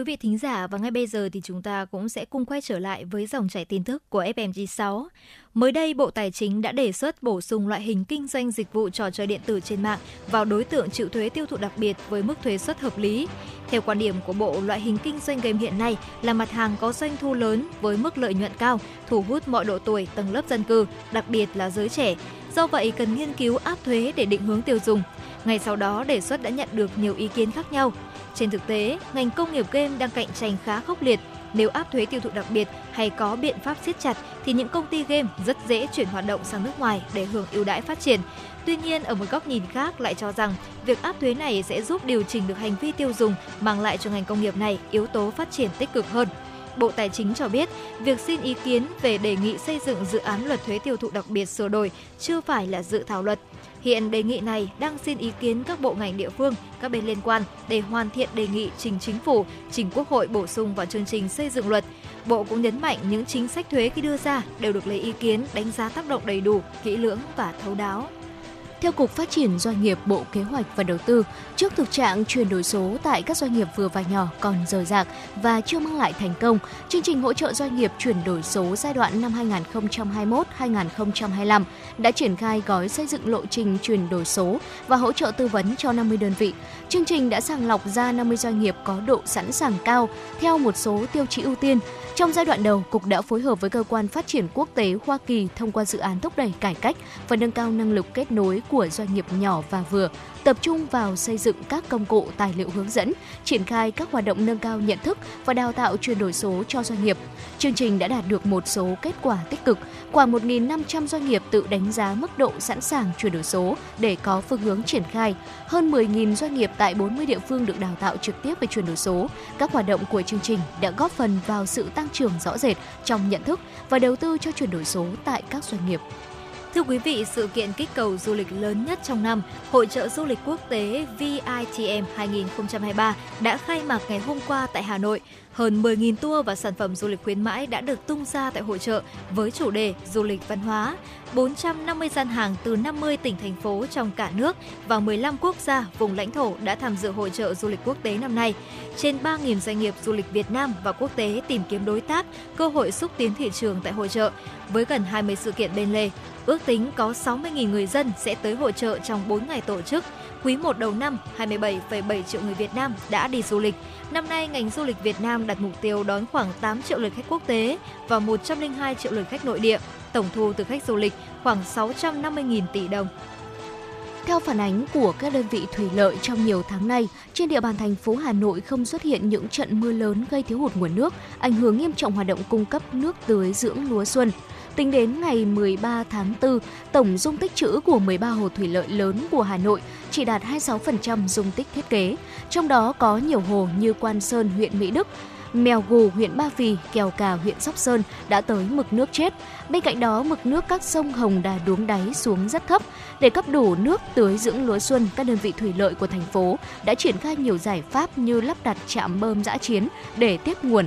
quý vị thính giả và ngay bây giờ thì chúng ta cũng sẽ cùng quay trở lại với dòng chảy tin tức của FMG6. Mới đây, Bộ Tài chính đã đề xuất bổ sung loại hình kinh doanh dịch vụ trò chơi điện tử trên mạng vào đối tượng chịu thuế tiêu thụ đặc biệt với mức thuế suất hợp lý. Theo quan điểm của Bộ, loại hình kinh doanh game hiện nay là mặt hàng có doanh thu lớn với mức lợi nhuận cao, thu hút mọi độ tuổi, tầng lớp dân cư, đặc biệt là giới trẻ. Do vậy, cần nghiên cứu áp thuế để định hướng tiêu dùng. Ngay sau đó, đề xuất đã nhận được nhiều ý kiến khác nhau. Trên thực tế, ngành công nghiệp game đang cạnh tranh khá khốc liệt. Nếu áp thuế tiêu thụ đặc biệt hay có biện pháp siết chặt thì những công ty game rất dễ chuyển hoạt động sang nước ngoài để hưởng ưu đãi phát triển. Tuy nhiên, ở một góc nhìn khác lại cho rằng việc áp thuế này sẽ giúp điều chỉnh được hành vi tiêu dùng, mang lại cho ngành công nghiệp này yếu tố phát triển tích cực hơn. Bộ Tài chính cho biết, việc xin ý kiến về đề nghị xây dựng dự án luật thuế tiêu thụ đặc biệt sửa đổi chưa phải là dự thảo luật. Hiện đề nghị này đang xin ý kiến các bộ ngành địa phương, các bên liên quan để hoàn thiện đề nghị trình chính phủ, trình quốc hội bổ sung vào chương trình xây dựng luật. Bộ cũng nhấn mạnh những chính sách thuế khi đưa ra đều được lấy ý kiến, đánh giá tác động đầy đủ, kỹ lưỡng và thấu đáo. Theo Cục Phát triển Doanh nghiệp Bộ Kế hoạch và Đầu tư, trước thực trạng chuyển đổi số tại các doanh nghiệp vừa và nhỏ còn rời rạc và chưa mang lại thành công, chương trình hỗ trợ doanh nghiệp chuyển đổi số giai đoạn năm 2021-2025 đã triển khai gói xây dựng lộ trình chuyển đổi số và hỗ trợ tư vấn cho 50 đơn vị. Chương trình đã sàng lọc ra 50 doanh nghiệp có độ sẵn sàng cao theo một số tiêu chí ưu tiên. Trong giai đoạn đầu, Cục đã phối hợp với Cơ quan Phát triển Quốc tế Hoa Kỳ thông qua dự án thúc đẩy cải cách và nâng cao năng lực kết nối của doanh nghiệp nhỏ và vừa, tập trung vào xây dựng các công cụ tài liệu hướng dẫn, triển khai các hoạt động nâng cao nhận thức và đào tạo chuyển đổi số cho doanh nghiệp. Chương trình đã đạt được một số kết quả tích cực, khoảng 1.500 doanh nghiệp tự đánh giá mức độ sẵn sàng chuyển đổi số để có phương hướng triển khai. Hơn 10.000 doanh nghiệp tại 40 địa phương được đào tạo trực tiếp về chuyển đổi số. Các hoạt động của chương trình đã góp phần vào sự tăng trưởng rõ rệt trong nhận thức và đầu tư cho chuyển đổi số tại các doanh nghiệp. Thưa quý vị, sự kiện kích cầu du lịch lớn nhất trong năm, Hội trợ Du lịch Quốc tế VITM 2023 đã khai mạc ngày hôm qua tại Hà Nội. Hơn 10.000 tour và sản phẩm du lịch khuyến mãi đã được tung ra tại hội trợ với chủ đề du lịch văn hóa. 450 gian hàng từ 50 tỉnh thành phố trong cả nước và 15 quốc gia, vùng lãnh thổ đã tham dự hội trợ du lịch quốc tế năm nay. Trên 3.000 doanh nghiệp du lịch Việt Nam và quốc tế tìm kiếm đối tác, cơ hội xúc tiến thị trường tại hội trợ. Với gần 20 sự kiện bên lề, ước tính có 60.000 người dân sẽ tới hội trợ trong 4 ngày tổ chức. Quý 1 đầu năm, 27,7 triệu người Việt Nam đã đi du lịch. Năm nay, ngành du lịch Việt Nam đặt mục tiêu đón khoảng 8 triệu lượt khách quốc tế và 102 triệu lượt khách nội địa. Tổng thu từ khách du lịch khoảng 650.000 tỷ đồng. Theo phản ánh của các đơn vị thủy lợi trong nhiều tháng nay, trên địa bàn thành phố Hà Nội không xuất hiện những trận mưa lớn gây thiếu hụt nguồn nước, ảnh hưởng nghiêm trọng hoạt động cung cấp nước tưới dưỡng lúa xuân. Tính đến ngày 13 tháng 4, tổng dung tích trữ của 13 hồ thủy lợi lớn của Hà Nội chỉ đạt 26% dung tích thiết kế. Trong đó có nhiều hồ như Quan Sơn, huyện Mỹ Đức, Mèo Gù, huyện Ba Vì, Kèo Cà, huyện Sóc Sơn đã tới mực nước chết. Bên cạnh đó, mực nước các sông Hồng Đà đuống đáy xuống rất thấp. Để cấp đủ nước tưới dưỡng lúa xuân, các đơn vị thủy lợi của thành phố đã triển khai nhiều giải pháp như lắp đặt trạm bơm giã chiến để tiếp nguồn,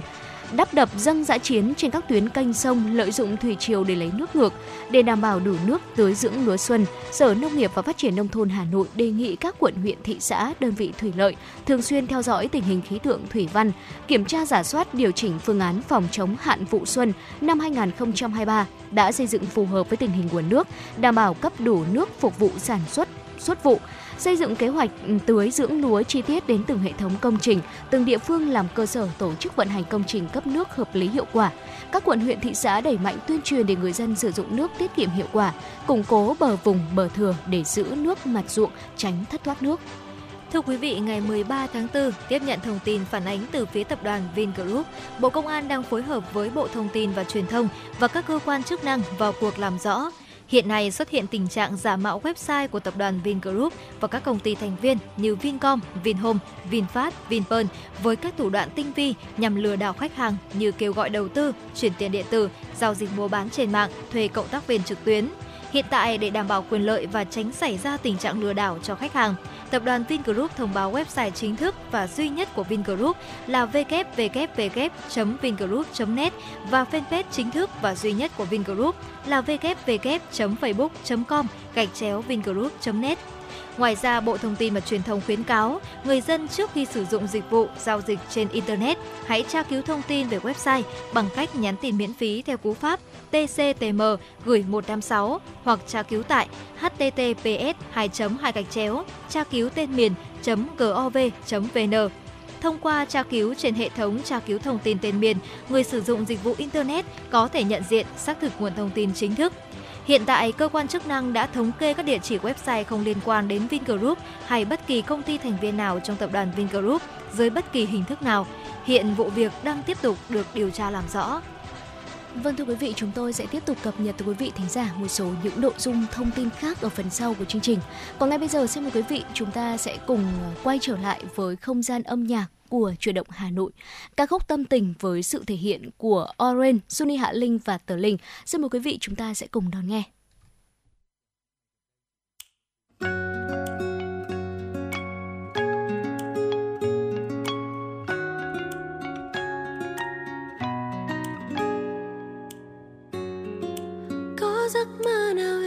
đắp đập dâng dã chiến trên các tuyến kênh sông lợi dụng thủy triều để lấy nước ngược. Để đảm bảo đủ nước tưới dưỡng lúa xuân, Sở Nông nghiệp và Phát triển Nông thôn Hà Nội đề nghị các quận huyện thị xã, đơn vị thủy lợi thường xuyên theo dõi tình hình khí tượng thủy văn, kiểm tra giả soát điều chỉnh phương án phòng chống hạn vụ xuân năm 2023 đã xây dựng phù hợp với tình hình nguồn nước, đảm bảo cấp đủ nước phục vụ sản xuất xuất vụ, xây dựng kế hoạch ừ, tưới dưỡng lúa chi tiết đến từng hệ thống công trình, từng địa phương làm cơ sở tổ chức vận hành công trình cấp nước hợp lý hiệu quả. Các quận huyện thị xã đẩy mạnh tuyên truyền để người dân sử dụng nước tiết kiệm hiệu quả, củng cố bờ vùng bờ thừa để giữ nước mặt ruộng, tránh thất thoát nước. Thưa quý vị, ngày 13 tháng 4, tiếp nhận thông tin phản ánh từ phía tập đoàn Vingroup, Bộ Công an đang phối hợp với Bộ Thông tin và Truyền thông và các cơ quan chức năng vào cuộc làm rõ, Hiện nay xuất hiện tình trạng giả mạo website của tập đoàn Vingroup và các công ty thành viên như Vincom, Vinhome, Vinfast, Vinpearl với các thủ đoạn tinh vi nhằm lừa đảo khách hàng như kêu gọi đầu tư, chuyển tiền điện tử, giao dịch mua bán trên mạng, thuê cộng tác viên trực tuyến. Hiện tại để đảm bảo quyền lợi và tránh xảy ra tình trạng lừa đảo cho khách hàng, tập đoàn Vingroup thông báo website chính thức và duy nhất của Vingroup là www.vingroup.net và fanpage chính thức và duy nhất của Vingroup là www.facebook.com gạch chéo vingroup.net. Ngoài ra, Bộ Thông tin và Truyền thông khuyến cáo người dân trước khi sử dụng dịch vụ giao dịch trên Internet hãy tra cứu thông tin về website bằng cách nhắn tin miễn phí theo cú pháp TCTM gửi 156 hoặc tra cứu tại https 2 2 gạch chéo tra cứu tên miền gov.vn thông qua tra cứu trên hệ thống tra cứu thông tin tên miền, người sử dụng dịch vụ Internet có thể nhận diện xác thực nguồn thông tin chính thức. Hiện tại, cơ quan chức năng đã thống kê các địa chỉ website không liên quan đến Vingroup hay bất kỳ công ty thành viên nào trong tập đoàn Vingroup dưới bất kỳ hình thức nào. Hiện vụ việc đang tiếp tục được điều tra làm rõ. Vâng thưa quý vị, chúng tôi sẽ tiếp tục cập nhật tới quý vị thính giả một số những nội dung thông tin khác ở phần sau của chương trình. Còn ngay bây giờ xin mời quý vị chúng ta sẽ cùng quay trở lại với không gian âm nhạc của chuyển động Hà Nội. Ca khúc tâm tình với sự thể hiện của Oren, Sunny Hạ Linh và Tờ Linh. Xin mời quý vị chúng ta sẽ cùng đón nghe. Có giấc mơ nào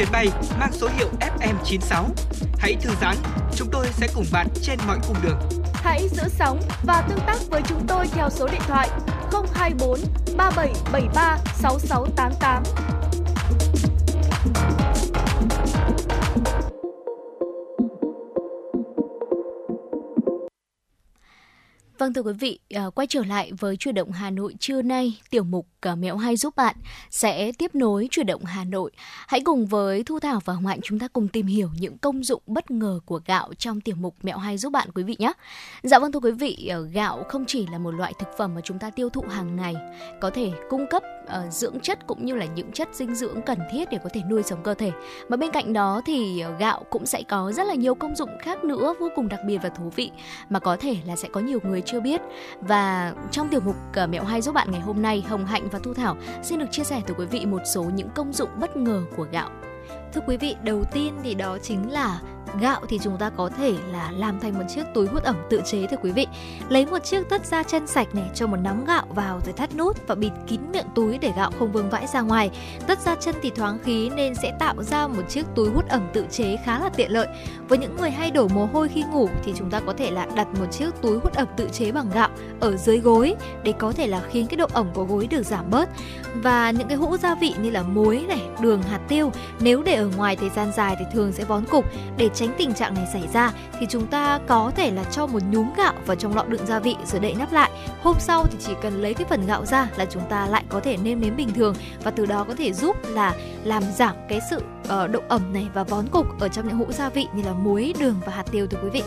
chuyến bay mang số hiệu FM96. Hãy thư giãn, chúng tôi sẽ cùng bạn trên mọi cung đường. Hãy giữ sóng và tương tác với chúng tôi theo số điện thoại 024 3773 6688. Vâng thưa quý vị, à, quay trở lại với chuyển động Hà Nội trưa nay, tiểu mục Mẹo hay giúp bạn sẽ tiếp nối chuyển động Hà Nội. Hãy cùng với Thu Thảo và Hồng Hạnh chúng ta cùng tìm hiểu những công dụng bất ngờ của gạo trong tiểu mục Mẹo hay giúp bạn quý vị nhé. Dạ vâng thưa quý vị, ờ, gạo không chỉ là một loại thực phẩm mà chúng ta tiêu thụ hàng ngày, có thể cung cấp uh, dưỡng chất cũng như là những chất dinh dưỡng cần thiết để có thể nuôi sống cơ thể. Mà bên cạnh đó thì ờ, gạo cũng sẽ có rất là nhiều công dụng khác nữa vô cùng đặc biệt và thú vị mà có thể là sẽ có nhiều người chưa biết. Và trong tiểu mục uh, Mẹo hay giúp bạn ngày hôm nay, Hồng Hạnh và Thu Thảo xin được chia sẻ tới quý vị một số những công dụng bất ngờ của gạo. Thưa quý vị, đầu tiên thì đó chính là gạo thì chúng ta có thể là làm thành một chiếc túi hút ẩm tự chế thưa quý vị. Lấy một chiếc tất da chân sạch này cho một nắm gạo vào rồi thắt nút và bịt kín miệng túi để gạo không vương vãi ra ngoài. Tất da chân thì thoáng khí nên sẽ tạo ra một chiếc túi hút ẩm tự chế khá là tiện lợi. Với những người hay đổ mồ hôi khi ngủ thì chúng ta có thể là đặt một chiếc túi hút ẩm tự chế bằng gạo ở dưới gối để có thể là khiến cái độ ẩm của gối được giảm bớt. Và những cái hũ gia vị như là muối này, đường, hạt tiêu nếu để ở ngoài thời gian dài thì thường sẽ vón cục. Để tránh tình trạng này xảy ra thì chúng ta có thể là cho một nhúm gạo vào trong lọ đựng gia vị rồi đậy nắp lại. Hôm sau thì chỉ cần lấy cái phần gạo ra là chúng ta lại có thể nêm nếm bình thường và từ đó có thể giúp là làm giảm cái sự uh, độ ẩm này và vón cục ở trong những hũ gia vị như là muối, đường và hạt tiêu thưa quý vị.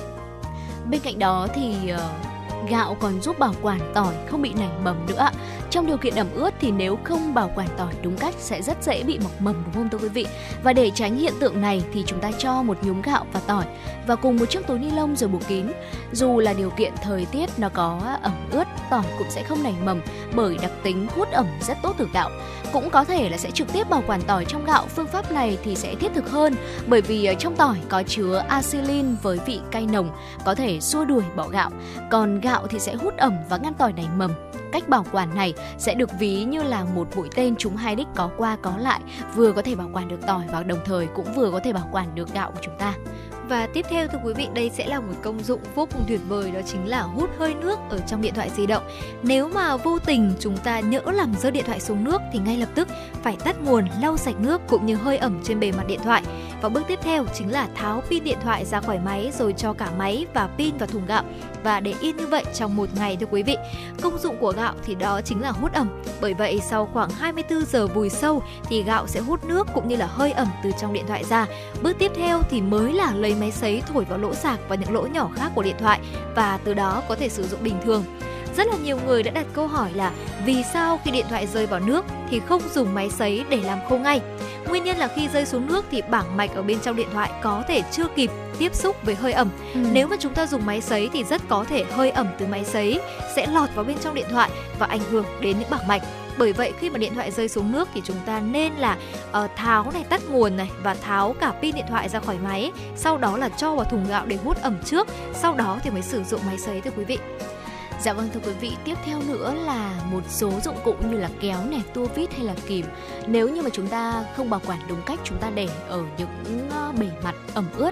Bên cạnh đó thì uh gạo còn giúp bảo quản tỏi không bị nảy mầm nữa. Trong điều kiện ẩm ướt thì nếu không bảo quản tỏi đúng cách sẽ rất dễ bị mọc mầm đúng không thưa quý vị? Và để tránh hiện tượng này thì chúng ta cho một nhúm gạo và tỏi và cùng một chiếc túi ni lông rồi buộc kín. Dù là điều kiện thời tiết nó có ẩm ướt, tỏi cũng sẽ không nảy mầm bởi đặc tính hút ẩm rất tốt từ gạo. Cũng có thể là sẽ trực tiếp bảo quản tỏi trong gạo. Phương pháp này thì sẽ thiết thực hơn bởi vì ờ, trong tỏi có chứa acylin với vị cay nồng có thể xua đuổi bỏ gạo. Còn gạo thì sẽ hút ẩm và ngăn tỏi nảy mầm. Cách bảo quản này sẽ được ví như là một mũi tên chúng hai đích có qua có lại, vừa có thể bảo quản được tỏi và đồng thời cũng vừa có thể bảo quản được gạo của chúng ta. Và tiếp theo thưa quý vị, đây sẽ là một công dụng vô cùng tuyệt vời đó chính là hút hơi nước ở trong điện thoại di động. Nếu mà vô tình chúng ta nhỡ làm rơi điện thoại xuống nước thì ngay lập tức phải tắt nguồn, lau sạch nước cũng như hơi ẩm trên bề mặt điện thoại. Và bước tiếp theo chính là tháo pin điện thoại ra khỏi máy rồi cho cả máy và pin vào thùng gạo và để yên như vậy trong một ngày thưa quý vị. Công dụng của gạo thì đó chính là hút ẩm. Bởi vậy sau khoảng 24 giờ vùi sâu thì gạo sẽ hút nước cũng như là hơi ẩm từ trong điện thoại ra. Bước tiếp theo thì mới là lấy máy sấy thổi vào lỗ sạc và những lỗ nhỏ khác của điện thoại và từ đó có thể sử dụng bình thường. Rất là nhiều người đã đặt câu hỏi là vì sao khi điện thoại rơi vào nước thì không dùng máy sấy để làm khô ngay? Nguyên nhân là khi rơi xuống nước thì bảng mạch ở bên trong điện thoại có thể chưa kịp tiếp xúc với hơi ẩm. Ừ. Nếu mà chúng ta dùng máy sấy thì rất có thể hơi ẩm từ máy sấy sẽ lọt vào bên trong điện thoại và ảnh hưởng đến những bảng mạch bởi vậy khi mà điện thoại rơi xuống nước thì chúng ta nên là uh, tháo này tắt nguồn này và tháo cả pin điện thoại ra khỏi máy sau đó là cho vào thùng gạo để hút ẩm trước sau đó thì mới sử dụng máy sấy thưa quý vị. Dạ vâng thưa quý vị, tiếp theo nữa là một số dụng cụ như là kéo này, tua vít hay là kìm. Nếu như mà chúng ta không bảo quản đúng cách, chúng ta để ở những ờ, bề mặt ẩm ướt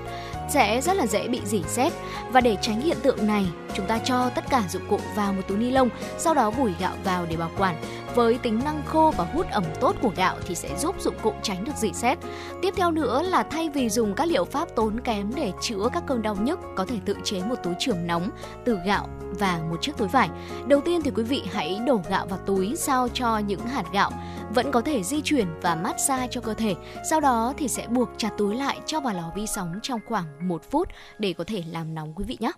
sẽ rất là dễ bị dỉ sét. Và để tránh hiện tượng này, chúng ta cho tất cả dụng cụ vào một túi ni lông, sau đó vùi gạo vào để bảo quản với tính năng khô và hút ẩm tốt của gạo thì sẽ giúp dụng cụ tránh được dỉ xét. Tiếp theo nữa là thay vì dùng các liệu pháp tốn kém để chữa các cơn đau nhức, có thể tự chế một túi trường nóng từ gạo và một chiếc túi vải. Đầu tiên thì quý vị hãy đổ gạo vào túi sao cho những hạt gạo vẫn có thể di chuyển và massage cho cơ thể. Sau đó thì sẽ buộc chặt túi lại cho vào lò vi sóng trong khoảng 1 phút để có thể làm nóng quý vị nhé.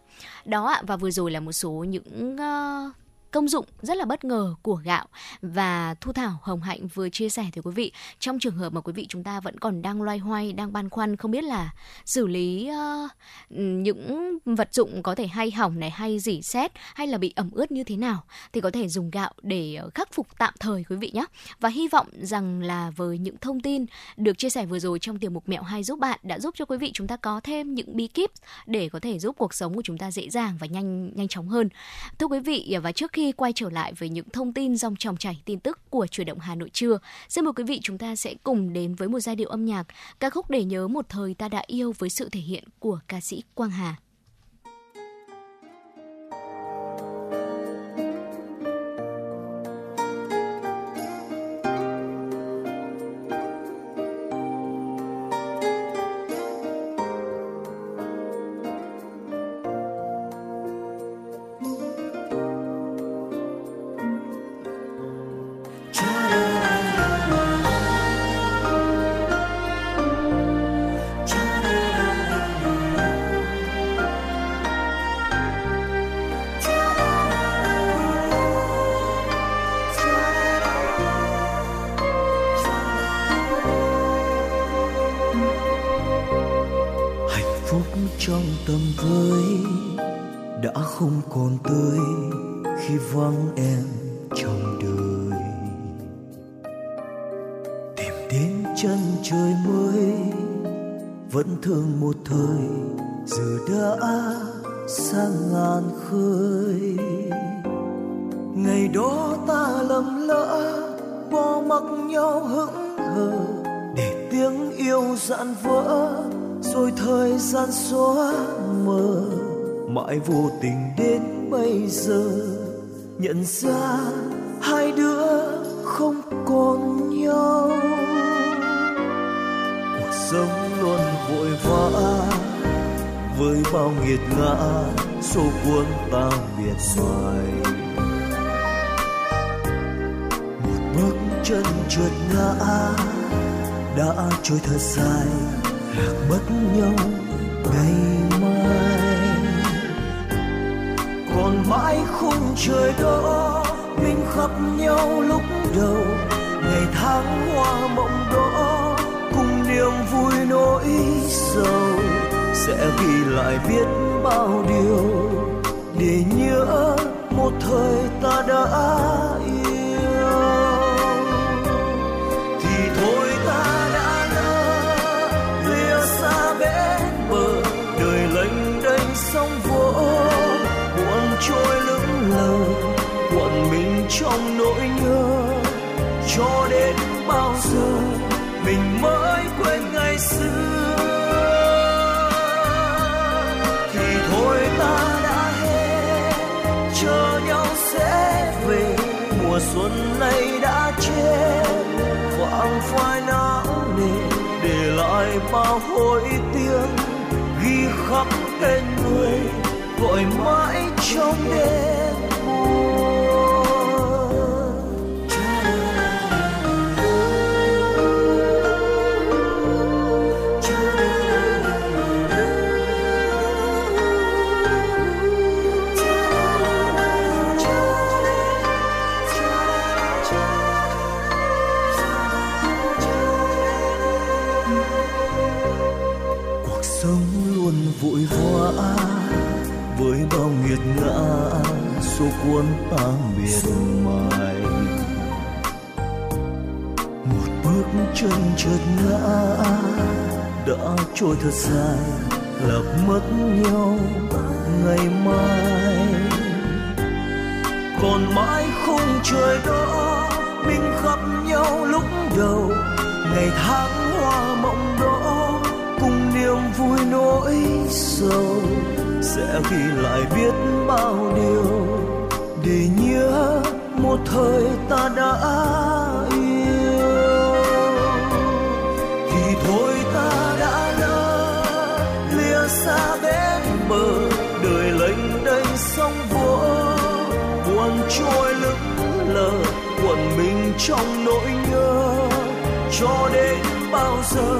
Đó ạ và vừa rồi là một số những uh, công dụng rất là bất ngờ của gạo. Và Thu Thảo Hồng Hạnh vừa chia sẻ thì quý vị trong trường hợp mà quý vị chúng ta vẫn còn đang loay hoay đang băn khoăn không biết là xử lý uh, những vật dụng có thể hay hỏng này hay dỉ xét hay là bị ẩm ướt như thế nào thì có thể dùng gạo để khắc phục tạm thời quý vị nhé. Và hy vọng rằng là với những thông tin được chia sẻ vừa rồi trong tiểu mục mẹo hay giúp bạn đã giúp cho quý vị chúng ta có thêm những bí kíp để có thể giúp cuộc sống của chúng ta dễ dàng và nhanh nhanh chóng hơn. Thưa quý vị và trước khi khi quay trở lại với những thông tin dòng tròng chảy tin tức của chuyển động Hà Nội trưa, xin mời quý vị chúng ta sẽ cùng đến với một giai điệu âm nhạc ca khúc để nhớ một thời ta đã yêu với sự thể hiện của ca sĩ Quang Hà. Trôi thật dài, lạc mất nhau ngày mai. Còn mãi khung trời đó, mình khắp nhau lúc đầu. Ngày tháng hoa mộng đó, cùng niềm vui nỗi sầu. Sẽ ghi lại biết bao điều để nhớ một thời ta đã xuân nay đã chết. Vàng phai não nề, để lại bao hối tiếng ghi khắc tên người, gọi mãi trong đêm. Thông luôn vui vọa với bao nghiệt ngã, số cuốn ta miệt mài. Một bước chân chợt ngã, đã trôi thật dài lạc mất nhau ngày mai. Còn mãi khung trời đó, mình gặp nhau lúc đầu, ngày tháng hoa mộng đó cùng vui nỗi sầu, sẽ ghi lại biết bao điều. Để nhớ một thời ta đã yêu. Thì thôi ta đã lỡ lìa xa bên bờ, đời lênh đênh sóng vỗ. Buồn trôi lững lờ quẩn mình trong nỗi nhớ. Cho đến bao giờ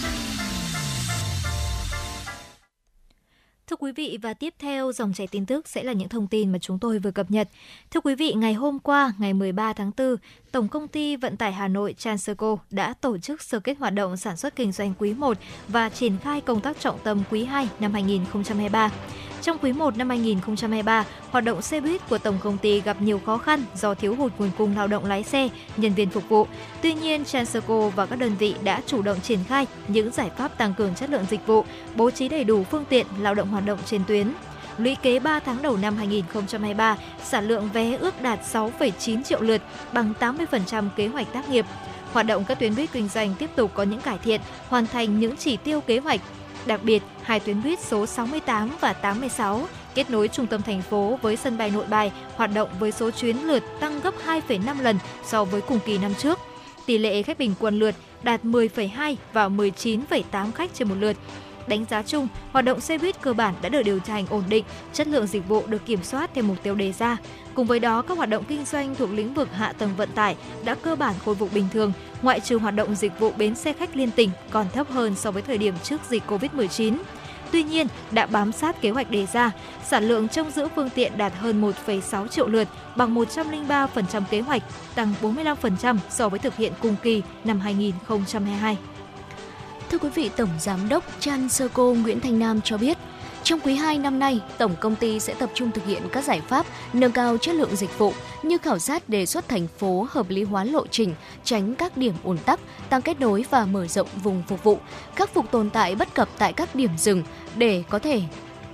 Quý vị và tiếp theo dòng chảy tin tức sẽ là những thông tin mà chúng tôi vừa cập nhật. Thưa quý vị, ngày hôm qua, ngày 13 tháng 4, Tổng công ty Vận tải Hà Nội transco đã tổ chức sơ kết hoạt động sản xuất kinh doanh quý 1 và triển khai công tác trọng tâm quý 2 năm 2023. Trong quý 1 năm 2023, hoạt động xe buýt của tổng công ty gặp nhiều khó khăn do thiếu hụt nguồn cung lao động lái xe, nhân viên phục vụ. Tuy nhiên, Transco và các đơn vị đã chủ động triển khai những giải pháp tăng cường chất lượng dịch vụ, bố trí đầy đủ phương tiện lao động hoạt động trên tuyến. Lũy kế 3 tháng đầu năm 2023, sản lượng vé ước đạt 6,9 triệu lượt, bằng 80% kế hoạch tác nghiệp. Hoạt động các tuyến buýt kinh doanh tiếp tục có những cải thiện, hoàn thành những chỉ tiêu kế hoạch. Đặc biệt, hai tuyến buýt số 68 và 86 kết nối trung tâm thành phố với sân bay Nội Bài hoạt động với số chuyến lượt tăng gấp 2,5 lần so với cùng kỳ năm trước. Tỷ lệ khách bình quân lượt đạt 10,2 và 19,8 khách trên một lượt. Đánh giá chung, hoạt động xe buýt cơ bản đã được điều hành ổn định, chất lượng dịch vụ được kiểm soát theo mục tiêu đề ra. Cùng với đó, các hoạt động kinh doanh thuộc lĩnh vực hạ tầng vận tải đã cơ bản khôi phục bình thường, ngoại trừ hoạt động dịch vụ bến xe khách liên tỉnh còn thấp hơn so với thời điểm trước dịch Covid-19. Tuy nhiên, đã bám sát kế hoạch đề ra, sản lượng trong giữ phương tiện đạt hơn 1,6 triệu lượt, bằng 103% kế hoạch, tăng 45% so với thực hiện cùng kỳ năm 2022. Thưa quý vị, Tổng Giám đốc Chan Sơ Cô Nguyễn Thanh Nam cho biết, trong quý 2 năm nay, tổng công ty sẽ tập trung thực hiện các giải pháp nâng cao chất lượng dịch vụ như khảo sát đề xuất thành phố hợp lý hóa lộ trình, tránh các điểm ùn tắc, tăng kết nối và mở rộng vùng phục vụ, khắc phục tồn tại bất cập tại các điểm dừng để có thể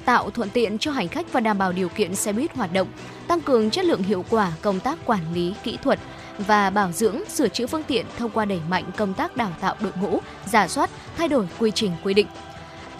tạo thuận tiện cho hành khách và đảm bảo điều kiện xe buýt hoạt động, tăng cường chất lượng hiệu quả công tác quản lý kỹ thuật và bảo dưỡng, sửa chữa phương tiện thông qua đẩy mạnh công tác đào tạo đội ngũ, giả soát, thay đổi quy trình quy định.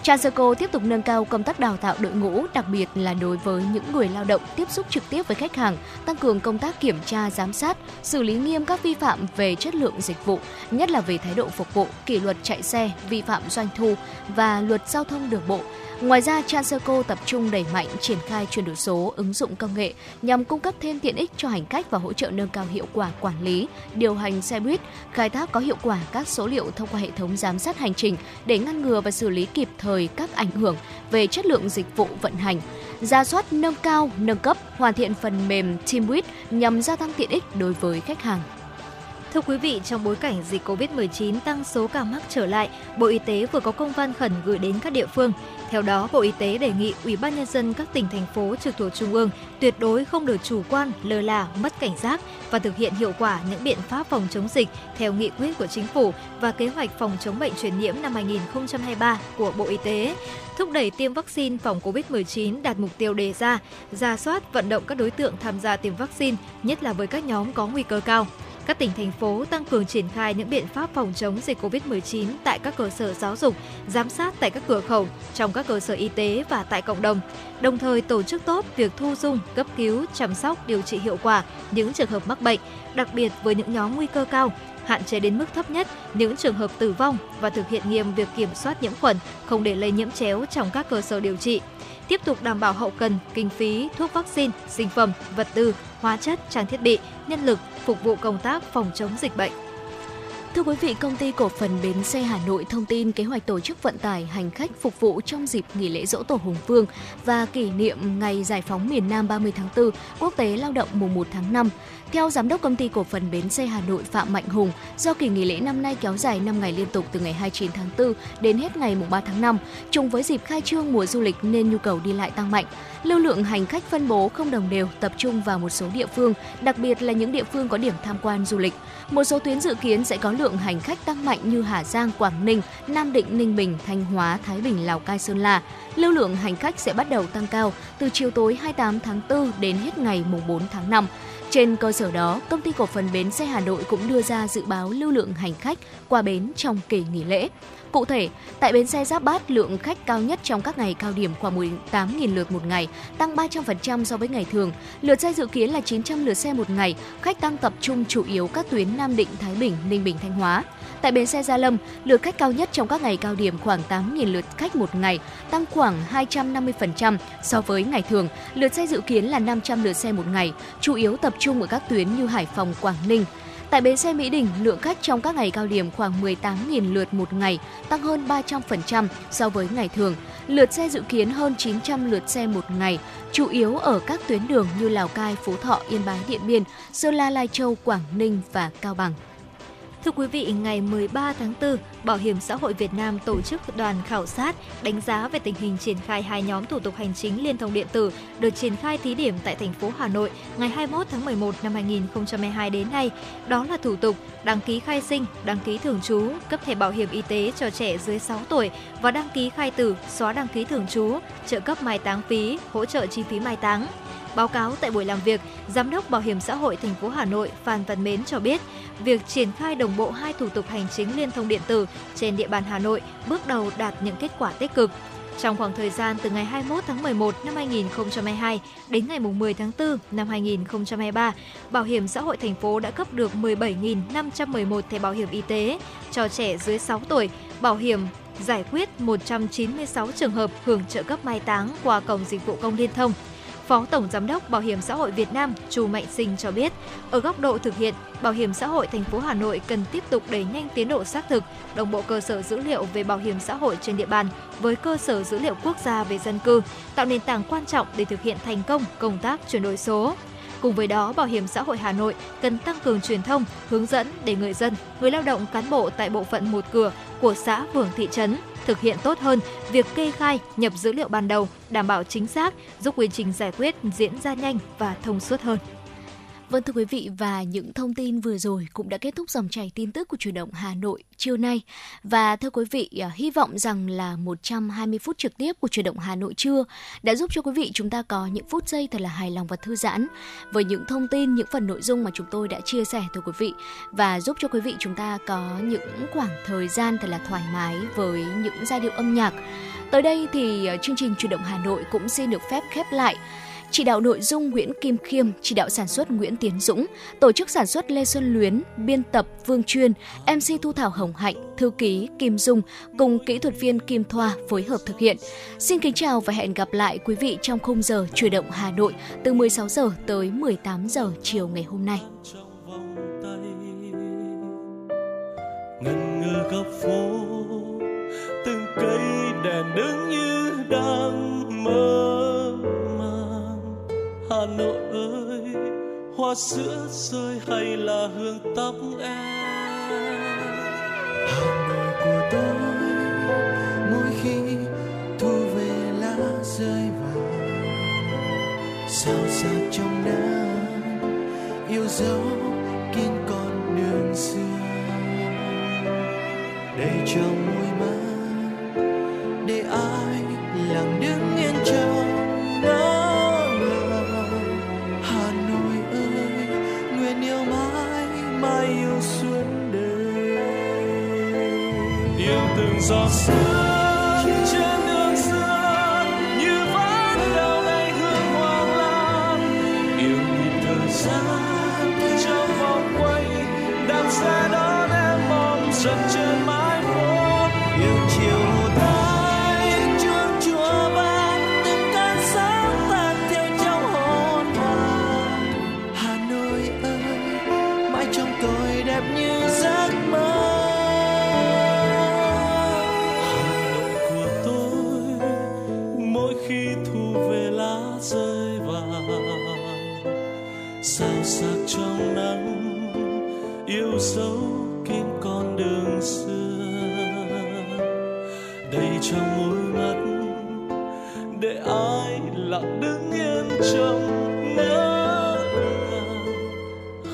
Transerco tiếp tục nâng cao công tác đào tạo đội ngũ, đặc biệt là đối với những người lao động tiếp xúc trực tiếp với khách hàng, tăng cường công tác kiểm tra, giám sát, xử lý nghiêm các vi phạm về chất lượng dịch vụ, nhất là về thái độ phục vụ, kỷ luật chạy xe, vi phạm doanh thu và luật giao thông đường bộ. Ngoài ra, Transerco tập trung đẩy mạnh triển khai chuyển đổi số, ứng dụng công nghệ nhằm cung cấp thêm tiện ích cho hành khách và hỗ trợ nâng cao hiệu quả quản lý, điều hành xe buýt, khai thác có hiệu quả các số liệu thông qua hệ thống giám sát hành trình để ngăn ngừa và xử lý kịp thời các ảnh hưởng về chất lượng dịch vụ vận hành. Ra soát nâng cao, nâng cấp, hoàn thiện phần mềm TeamWit nhằm gia tăng tiện ích đối với khách hàng. Thưa quý vị, trong bối cảnh dịch COVID-19 tăng số ca mắc trở lại, Bộ Y tế vừa có công văn khẩn gửi đến các địa phương. Theo đó, Bộ Y tế đề nghị Ủy ban nhân dân các tỉnh thành phố trực thuộc trung ương tuyệt đối không được chủ quan, lơ là, mất cảnh giác và thực hiện hiệu quả những biện pháp phòng chống dịch theo nghị quyết của chính phủ và kế hoạch phòng chống bệnh truyền nhiễm năm 2023 của Bộ Y tế thúc đẩy tiêm vaccine phòng COVID-19 đạt mục tiêu đề ra, ra soát vận động các đối tượng tham gia tiêm vaccine, nhất là với các nhóm có nguy cơ cao các tỉnh thành phố tăng cường triển khai những biện pháp phòng chống dịch COVID-19 tại các cơ sở giáo dục, giám sát tại các cửa khẩu, trong các cơ sở y tế và tại cộng đồng. Đồng thời tổ chức tốt việc thu dung, cấp cứu, chăm sóc, điều trị hiệu quả những trường hợp mắc bệnh, đặc biệt với những nhóm nguy cơ cao, hạn chế đến mức thấp nhất những trường hợp tử vong và thực hiện nghiêm việc kiểm soát nhiễm khuẩn, không để lây nhiễm chéo trong các cơ sở điều trị tiếp tục đảm bảo hậu cần, kinh phí, thuốc vaccine, sinh phẩm, vật tư, hóa chất, trang thiết bị, nhân lực phục vụ công tác phòng chống dịch bệnh. Thưa quý vị, công ty cổ phần Bến xe Hà Nội thông tin kế hoạch tổ chức vận tải hành khách phục vụ trong dịp nghỉ lễ Dỗ Tổ Hùng Vương và kỷ niệm ngày giải phóng miền Nam 30 tháng 4, Quốc tế Lao động mùng 1 tháng 5. Theo giám đốc công ty cổ phần Bến xe Hà Nội Phạm Mạnh Hùng, do kỳ nghỉ lễ năm nay kéo dài 5 ngày liên tục từ ngày 29 tháng 4 đến hết ngày 3 tháng 5, trùng với dịp khai trương mùa du lịch nên nhu cầu đi lại tăng mạnh. Lưu lượng hành khách phân bố không đồng đều, tập trung vào một số địa phương, đặc biệt là những địa phương có điểm tham quan du lịch. Một số tuyến dự kiến sẽ có lượng hành khách tăng mạnh như Hà Giang, Quảng Ninh, Nam Định, Ninh Bình, Thanh Hóa, Thái Bình, Lào Cai, Sơn La. Lưu lượng hành khách sẽ bắt đầu tăng cao từ chiều tối 28 tháng 4 đến hết ngày 4 tháng 5. Trên cơ sở đó, công ty cổ phần bến xe Hà Nội cũng đưa ra dự báo lưu lượng hành khách qua bến trong kỳ nghỉ lễ. Cụ thể, tại bến xe Giáp Bát, lượng khách cao nhất trong các ngày cao điểm khoảng 18.000 lượt một ngày, tăng 300% so với ngày thường. Lượt xe dự kiến là 900 lượt xe một ngày, khách tăng tập trung chủ yếu các tuyến Nam Định, Thái Bình, Ninh Bình, Thanh Hóa. Tại bến xe Gia Lâm, lượt khách cao nhất trong các ngày cao điểm khoảng 8.000 lượt khách một ngày, tăng khoảng 250% so với ngày thường. Lượt xe dự kiến là 500 lượt xe một ngày, chủ yếu tập trung ở các tuyến như Hải Phòng, Quảng Ninh. Tại bến xe Mỹ Đình, lượng khách trong các ngày cao điểm khoảng 18.000 lượt một ngày, tăng hơn 300% so với ngày thường. Lượt xe dự kiến hơn 900 lượt xe một ngày, chủ yếu ở các tuyến đường như Lào Cai, Phú Thọ, Yên Bái, Điện Biên, Sơn La, Lai Châu, Quảng Ninh và Cao Bằng. Thưa quý vị, ngày 13 tháng 4, Bảo hiểm xã hội Việt Nam tổ chức đoàn khảo sát đánh giá về tình hình triển khai hai nhóm thủ tục hành chính liên thông điện tử được triển khai thí điểm tại thành phố Hà Nội ngày 21 tháng 11 năm 2022 đến nay. Đó là thủ tục đăng ký khai sinh, đăng ký thường trú, cấp thẻ bảo hiểm y tế cho trẻ dưới 6 tuổi và đăng ký khai tử, xóa đăng ký thường trú, trợ cấp mai táng phí, hỗ trợ chi phí mai táng. Báo cáo tại buổi làm việc, Giám đốc Bảo hiểm xã hội thành phố Hà Nội Phan Văn Mến cho biết, việc triển khai đồng bộ hai thủ tục hành chính liên thông điện tử trên địa bàn Hà Nội bước đầu đạt những kết quả tích cực. Trong khoảng thời gian từ ngày 21 tháng 11 năm 2022 đến ngày 10 tháng 4 năm 2023, Bảo hiểm xã hội thành phố đã cấp được 17.511 thẻ bảo hiểm y tế cho trẻ dưới 6 tuổi, bảo hiểm giải quyết 196 trường hợp hưởng trợ cấp mai táng qua cổng dịch vụ công liên thông. Phó Tổng Giám đốc Bảo hiểm xã hội Việt Nam Chu Mạnh Sinh cho biết, ở góc độ thực hiện, Bảo hiểm xã hội thành phố Hà Nội cần tiếp tục đẩy nhanh tiến độ xác thực, đồng bộ cơ sở dữ liệu về bảo hiểm xã hội trên địa bàn với cơ sở dữ liệu quốc gia về dân cư, tạo nền tảng quan trọng để thực hiện thành công công tác chuyển đổi số. Cùng với đó, Bảo hiểm xã hội Hà Nội cần tăng cường truyền thông, hướng dẫn để người dân, người lao động cán bộ tại bộ phận một cửa của xã, phường, thị trấn thực hiện tốt hơn việc kê khai, nhập dữ liệu ban đầu, đảm bảo chính xác, giúp quy trình giải quyết diễn ra nhanh và thông suốt hơn. Vâng thưa quý vị và những thông tin vừa rồi cũng đã kết thúc dòng chảy tin tức của chủ động Hà Nội chiều nay. Và thưa quý vị, à, hy vọng rằng là 120 phút trực tiếp của chủ động Hà Nội trưa đã giúp cho quý vị chúng ta có những phút giây thật là hài lòng và thư giãn với những thông tin, những phần nội dung mà chúng tôi đã chia sẻ thưa quý vị và giúp cho quý vị chúng ta có những khoảng thời gian thật là thoải mái với những giai điệu âm nhạc. Tới đây thì à, chương trình chủ động Hà Nội cũng xin được phép khép lại chỉ đạo nội dung Nguyễn Kim Khiêm, chỉ đạo sản xuất Nguyễn Tiến Dũng, tổ chức sản xuất Lê Xuân Luyến, biên tập Vương Chuyên, MC Thu Thảo Hồng Hạnh, thư ký Kim Dung cùng kỹ thuật viên Kim Thoa phối hợp thực hiện. Xin kính chào và hẹn gặp lại quý vị trong khung giờ chuyển động Hà Nội từ 16 giờ tới 18 giờ chiều ngày hôm nay. Ngân ngơ góc phố từng cây đèn đứng như đang mơ hà nội ơi, hoa sữa rơi hay là hương tóc em? Hà nội của tôi, mỗi khi thu về lá rơi vàng sao sao trong nắng yêu dấu kín con đường xưa. Đầy trong môi mắt để ai lặng đứng yên chờ só. ai lặng đứng yên trong ngỡ ngàng?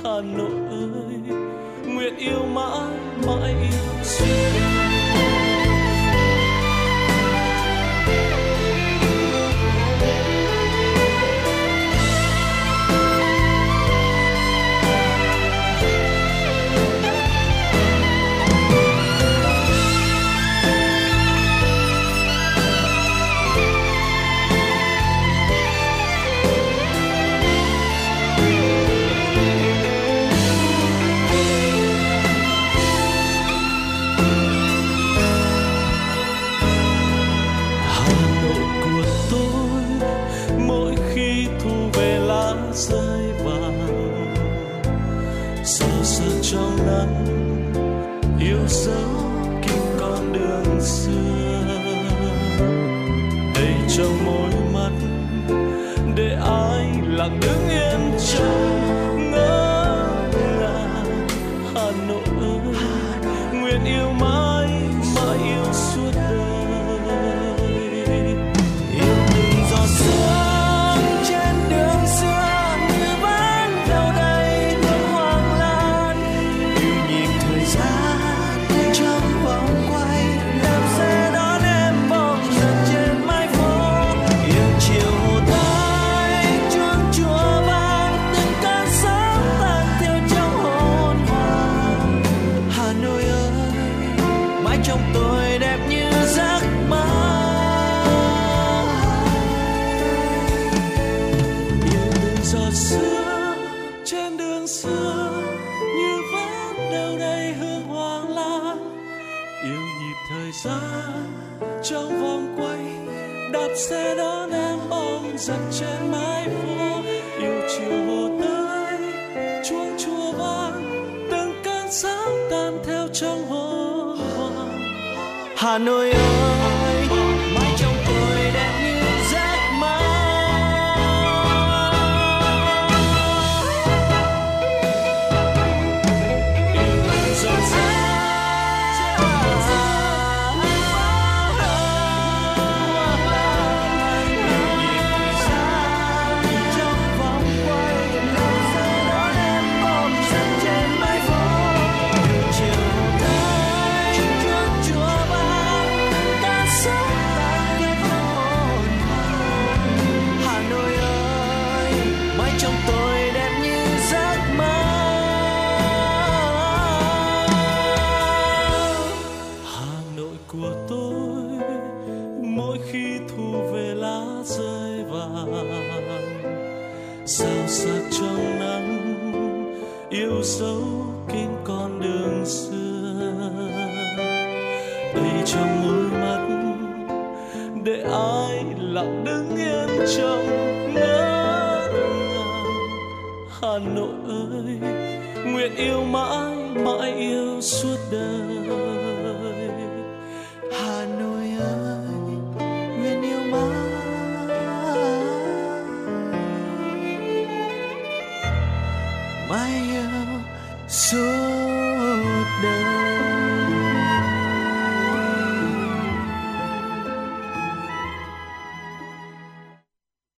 Hà nội ơi, nguyện yêu mãi mãi yêu xưa I know you.